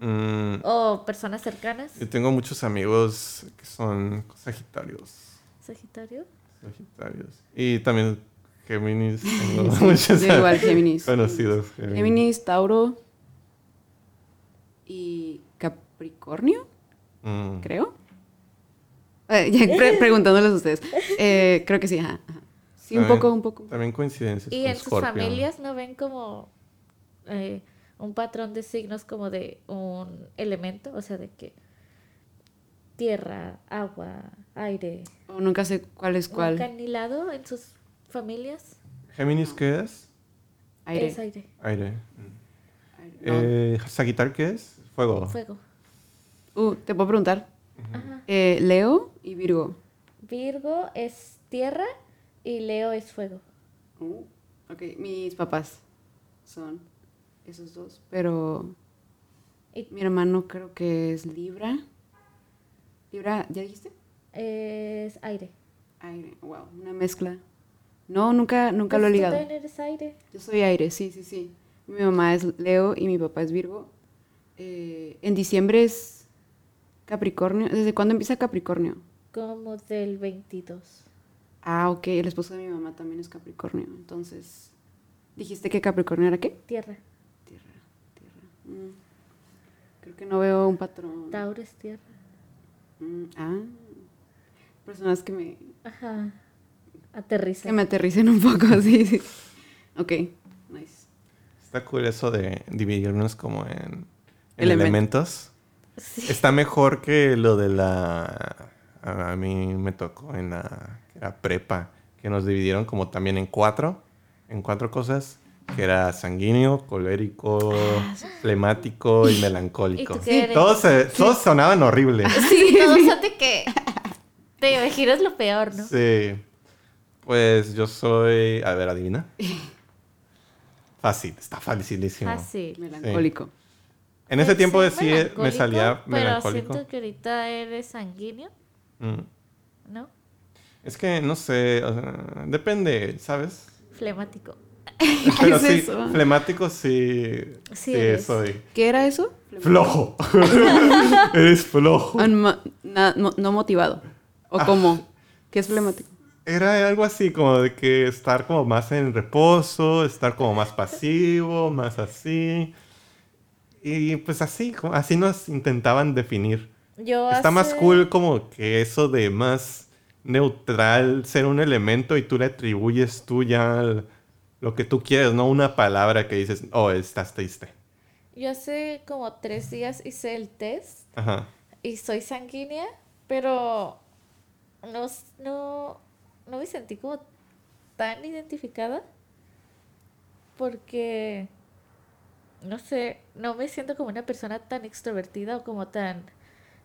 Mm, ¿O personas cercanas? yo tengo muchos amigos que son Sagitarios. ¿Sagitario? Sagitarios. Y también Géminis. Tengo muchos igual, Géminis. conocidos. Géminis. Géminis, Tauro y Capricornio, Mm. creo. Eh, ya pre- preguntándoles a ustedes. Eh, creo que sí, ajá. ajá. Sí, un poco, un poco. También coincidencias. ¿Y en sus familias no ven como eh, un patrón de signos como de un elemento? O sea, de que tierra, agua, aire. O nunca sé cuál es ¿Nunca cuál. han hilado en sus familias? ¿Géminis qué es? Aire. Es aire, Aire. Eh, ¿Sagitario qué es? Fuego. fuego. Uh, te puedo preguntar. Ajá. Eh, Leo y Virgo. Virgo es tierra y Leo es fuego. Uh, ok, mis papás son esos dos, pero mi hermano creo que es Libra. Libra, ¿ya dijiste? es aire. Aire, wow, una mezcla. No, nunca, nunca lo he tú ligado. también eres aire. Yo soy aire, sí, sí, sí. Mi mamá es Leo y mi papá es Virgo. Eh, en diciembre es Capricornio. ¿Desde cuándo empieza Capricornio? Como del 22. Ah, ok, el esposo de mi mamá también es Capricornio. Entonces, ¿dijiste que Capricornio era qué? Tierra. Mm. Creo que no veo un patrón. Tauro es tierra. Mm, ah, personas que me, Ajá. Aterriza. que me aterricen un poco, sí, sí. Ok, nice. Está cool eso de dividirnos como en, en Elementos. elementos. Sí. Está mejor que lo de la... A mí me tocó en la... que era prepa, que nos dividieron como también en cuatro, en cuatro cosas, que era sanguíneo, colérico, flemático y melancólico. ¿Y tú qué eres? Todos, se- todos sonaban horribles. Sí, todos son de que te imaginas lo peor, ¿no? Sí. Pues yo soy... A ver, adivina. Fácil, está facilísimo. Fácil. Melancólico. En ese Pues tiempo sí, sí me melancólico, salía Pero melancólico. siento que ahorita eres sanguíneo, Mm. ¿no? Es que no sé, o sea, depende, ¿sabes? Flemático. Pero es sí, eso? flemático sí, Sí sí, eres. soy. ¿Qué era eso? Flojo. Eres flojo. No, na- no, no motivado. ¿O Ah. cómo? ¿Qué es flemático? Era algo así, como de que estar como más en reposo, estar como más pasivo, más así. Y pues así, así nos intentaban definir. Yo Está más cool como que eso de más neutral, ser un elemento y tú le atribuyes tú ya el- lo que tú quieres, no una palabra que dices, oh, estás triste. Yo hace como tres días hice el test Ajá. y soy sanguínea, pero no, no, no me sentí como tan identificada porque, no sé, no me siento como una persona tan extrovertida o como tan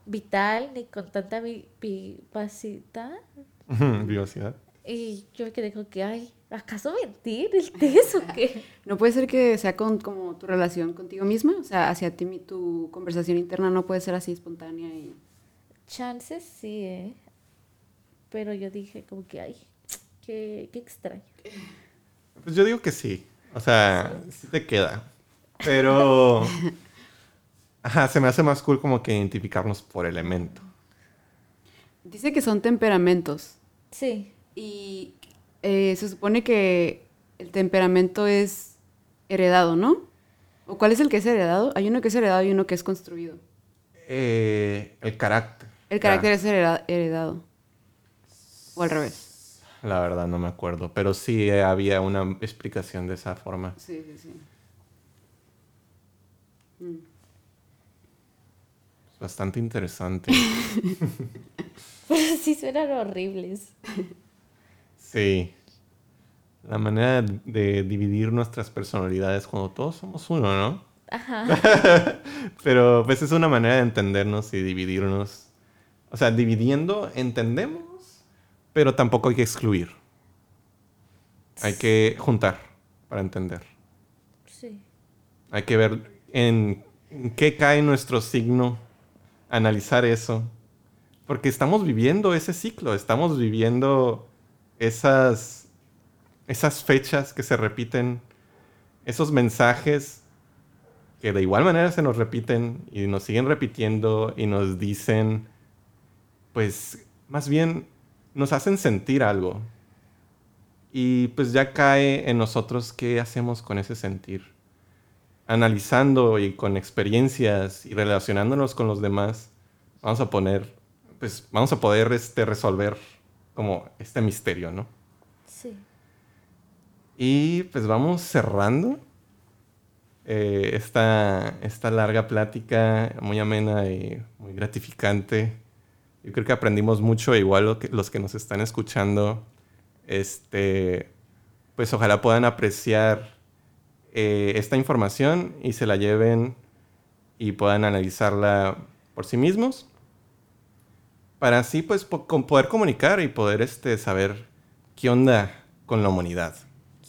vital ni con tanta vi- vivacidad. Vivacidad. Y yo me quedé como que, ay, ¿acaso mentir el test o qué? ¿No puede ser que sea con como tu relación contigo misma? O sea, hacia ti, tu conversación interna no puede ser así espontánea y... Chances sí, ¿eh? Pero yo dije como que, ay, qué, qué extraño. Pues yo digo que sí. O sea, sí te queda. Pero. Ajá, se me hace más cool como que identificarnos por elemento. Dice que son temperamentos. Sí, Y eh, se supone que el temperamento es heredado, ¿no? ¿O cuál es el que es heredado? Hay uno que es heredado y uno que es construido. Eh, el carácter. El carácter es hereda- heredado. O al revés. La verdad no me acuerdo. Pero sí eh, había una explicación de esa forma. Sí, sí, sí. Mm. Bastante interesante. pero sí suenan horribles. Sí. La manera de dividir nuestras personalidades cuando todos somos uno, ¿no? Ajá. Pero pues es una manera de entendernos y dividirnos. O sea, dividiendo entendemos, pero tampoco hay que excluir. Hay que juntar para entender. Sí. Hay que ver en, en qué cae nuestro signo, analizar eso. Porque estamos viviendo ese ciclo, estamos viviendo esas, esas fechas que se repiten, esos mensajes que de igual manera se nos repiten y nos siguen repitiendo y nos dicen, pues más bien nos hacen sentir algo. Y pues ya cae en nosotros qué hacemos con ese sentir analizando y con experiencias y relacionándonos con los demás, vamos a poner, pues vamos a poder este, resolver como este misterio, ¿no? Sí. Y pues vamos cerrando eh, esta, esta larga plática muy amena y muy gratificante. Yo creo que aprendimos mucho, igual lo que- los que nos están escuchando, este, pues ojalá puedan apreciar eh, esta información y se la lleven y puedan analizarla por sí mismos para así pues po- con poder comunicar y poder este, saber qué onda con la humanidad.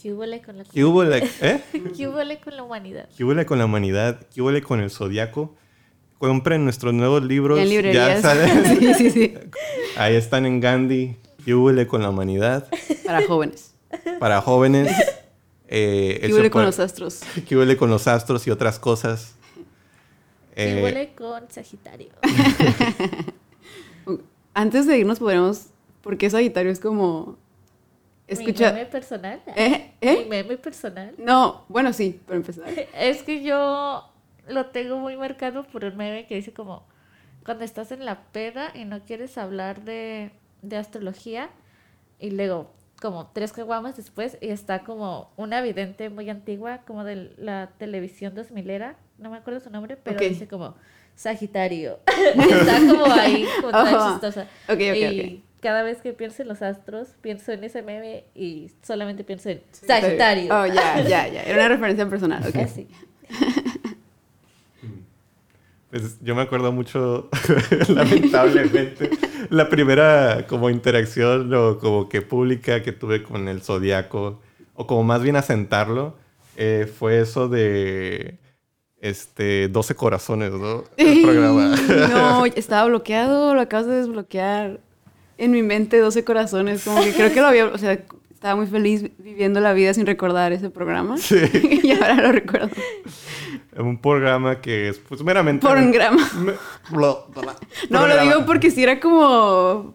¿Qué húbole con la, ¿Qué hubo, eh? ¿Qué con la humanidad? ¿Qué hubo con la humanidad? ¿Qué hubo con el zodiaco? Compren nuestros nuevos libros. Ya en ya librerías. salen. sí, sí, sí. Ahí están en Gandhi. ¿Qué hubo con la humanidad? Para jóvenes. Para jóvenes. Eh, ¿Qué el huele con los astros? ¿Qué hubo con los astros y otras cosas? ¿Qué Eh, huele con Sagitario? Antes de irnos podríamos... Porque Sagitario es como... ¿Mi Escucha... meme personal? ¿Eh? ¿Mi ¿Eh? meme personal? No, bueno, sí, para empezar. Es que yo lo tengo muy marcado por un meme que dice como cuando estás en la peda y no quieres hablar de, de astrología y luego como tres caguamas después y está como una vidente muy antigua como de la televisión 2000 era, no me acuerdo su nombre, pero dice como Sagitario. está como ahí, como toda Ajá. chistosa. Ok, ok, y cada vez que pienso en los astros, pienso en ese meme y solamente pienso en Sagitario. Oh, ya, ya, ya. Era una referencia personal, ok. Así. Pues yo me acuerdo mucho, lamentablemente, la primera como interacción o como que pública que tuve con el Zodíaco, o como más bien asentarlo, eh, fue eso de este 12 corazones, ¿no? El programa. No, estaba bloqueado, lo acabas de desbloquear. En mi mente, 12 corazones, como que creo que lo había, o sea, estaba muy feliz viviendo la vida sin recordar ese programa. Sí. y ahora lo recuerdo. Un programa que es pues meramente... Por un grama. Me- bla, bla, No, lo digo porque sí era como...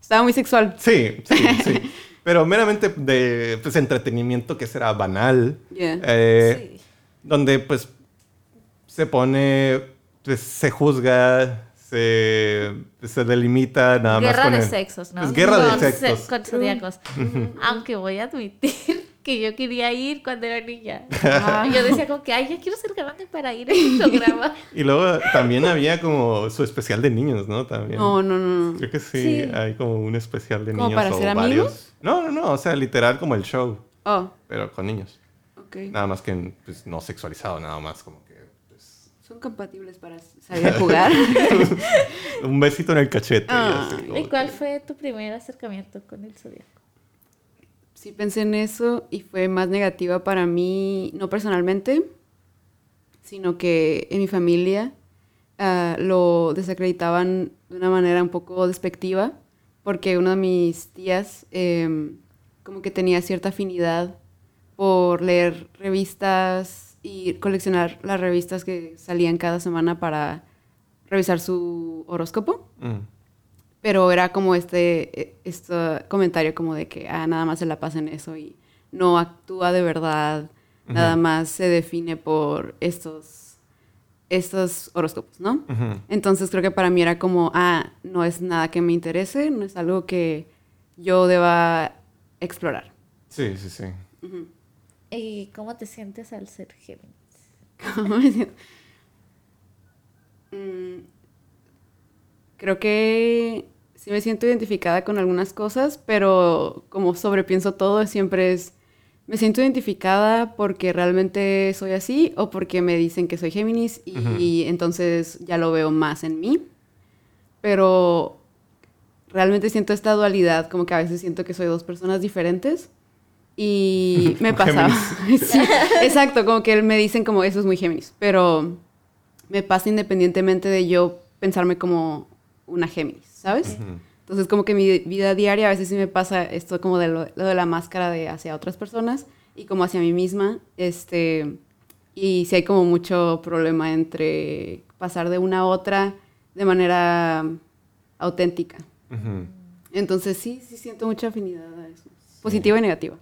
Estaba muy sexual. Sí, sí, sí. Pero meramente de pues, entretenimiento que será banal. Yeah. eh, Sí. Donde pues se pone, pues se juzga, se, se delimita nada más guerra de el- sexos, ¿no? Pues guerra de Con sexos. se- Con zodiacos. Aunque voy a admitir que yo quería ir cuando era niña. Ah. Yo decía como que, ay, ya quiero ser grande para ir a este programa. Y luego también había como su especial de niños, ¿no? También. No, no, no. Creo que sí, Sí. hay como un especial de ¿Como niños. para o ser varios. amigos? No, no, no, o sea, literal como el show, Oh, pero con niños. Nada más que pues, no sexualizado, nada más como que pues, ¿Son compatibles para salir a jugar? un besito en el cachete. y Ah. así, ¿Y cuál que- fue tu primer acercamiento con el zodiaco? sí pensé en eso y fue más negativa para mí, no personalmente, sino que en mi familia ah, lo desacreditaban de una manera un poco despectiva, porque una de mis tías em, como que tenía cierta afinidad por leer revistas y coleccionar las revistas que salían cada semana para revisar su horóscopo. Mm. Pero era como este, este comentario como de que ah, nada más se la pasa en eso y no actúa de verdad, nada más se define por estos, estos horóscopos, ¿no? Ujú. Entonces creo que para mí era como, ah, no es nada que me interese, no es algo que yo deba explorar. Sí, sí, sí. ¿Y cómo te sientes al ser Géminis? ¿Cómo me siento? Mm, creo que sí me siento identificada con algunas cosas, pero como sobrepienso todo, siempre es, me siento identificada porque realmente soy así o porque me dicen que soy Géminis y, Ujú. entonces ya lo veo más en mí. Pero realmente siento esta dualidad, como que a veces siento que soy dos personas diferentes. Y me pasaba. Sí, exacto, como que me dicen como eso es muy Géminis, pero me pasa independientemente de yo pensarme como una Géminis, ¿sabes? Ujú. Entonces como que mi vida diaria a veces sí me pasa esto como de lo, lo de la máscara de hacia otras personas y como hacia mí misma, este, y sí hay como mucho problema entre pasar de una a otra de manera auténtica. Ujú. Entonces sí, sí siento mucha afinidad a eso, positiva y negativa.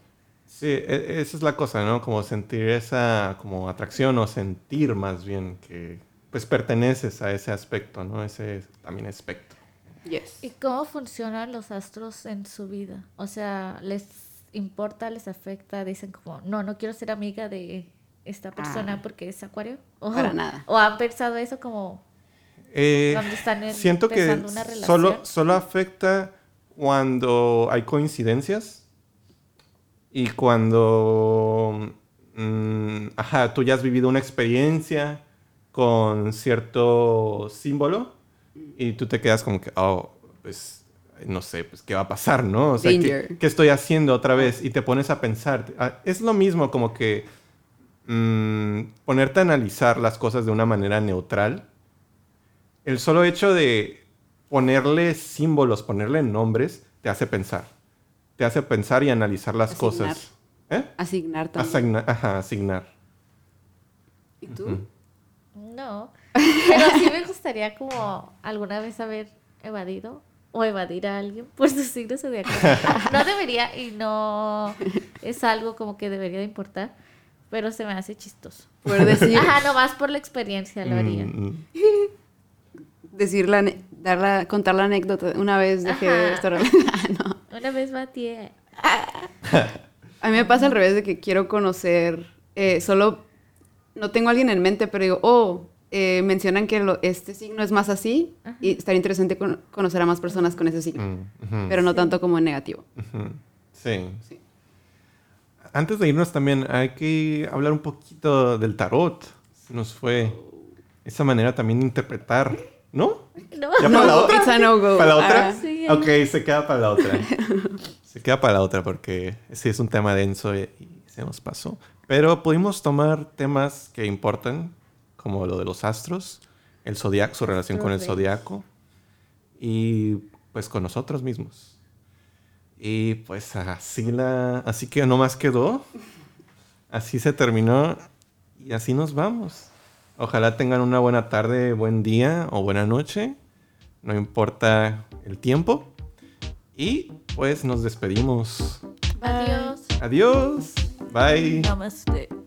Sí, e- esa es la cosa, ¿no? Como sentir esa como atracción o sentir más bien que pues perteneces a ese aspecto, ¿no? Ese también aspecto. Yes. ¿Y cómo funcionan los astros en su vida? O sea, ¿les importa, les afecta? Dicen como, no, no quiero ser amiga de esta persona Ah. porque es acuario. O, Para nada. ¿O han pensado eso como Eh, cuando están en- siento que una relación? solo, solo afecta cuando hay coincidencias y cuando, mm, ajá, tú ya has vivido una experiencia con cierto símbolo y tú te quedas como que, oh, pues, no sé, pues, ¿qué va a pasar, no? O sea, ¿qué, estoy haciendo otra vez? Y te pones a pensar. Ah, Es lo mismo como que mm, ponerte a analizar las cosas de una manera neutral. El solo hecho de ponerle símbolos, ponerle nombres, te hace pensar. Te hace pensar y analizar las Asignar. cosas. ¿Eh? Asignar también. Asigna- ajá, asignar. ¿Y tú? No, pero sí me gustaría como alguna vez haber evadido o evadir a alguien por su signo zodiacal. No debería y no es algo como que debería de importar, pero se me hace chistoso. Poder decir, Ajá, nomás por la experiencia lo haría. Mm, mm. decir la, ane- dar la- contar la anécdota. Una vez dejé Ajá. de estar... Ah, no. Una vez batí. A mí me pasa al revés de que quiero conocer, eh, solo no tengo a alguien en mente, pero digo, oh, eh, mencionan que lo- este signo es más así Ajá. y estaría interesante con- conocer a más personas con ese signo, Mm, pero no tanto como en negativo. Sí. Antes de irnos también hay que hablar un poquito del tarot. Se nos fue esa manera también de interpretar, ¿no? No. ¿Ya No, para la otra? it's a no-go. ¿Para la otra? Ah. Sí, ok, se queda para la otra. se queda para la otra porque sí es un tema denso y, y se nos pasó. Pero pudimos tomar temas que importan, como lo de los astros, el zodiaco, su relación con el zodiaco y pues con nosotros mismos. Y pues así la, así que no más quedó. Así se terminó y así nos vamos. Ojalá tengan una buena tarde, buen día o buena noche. No importa el tiempo. Y pues nos despedimos. Adiós. Adiós. Bye. Namaste.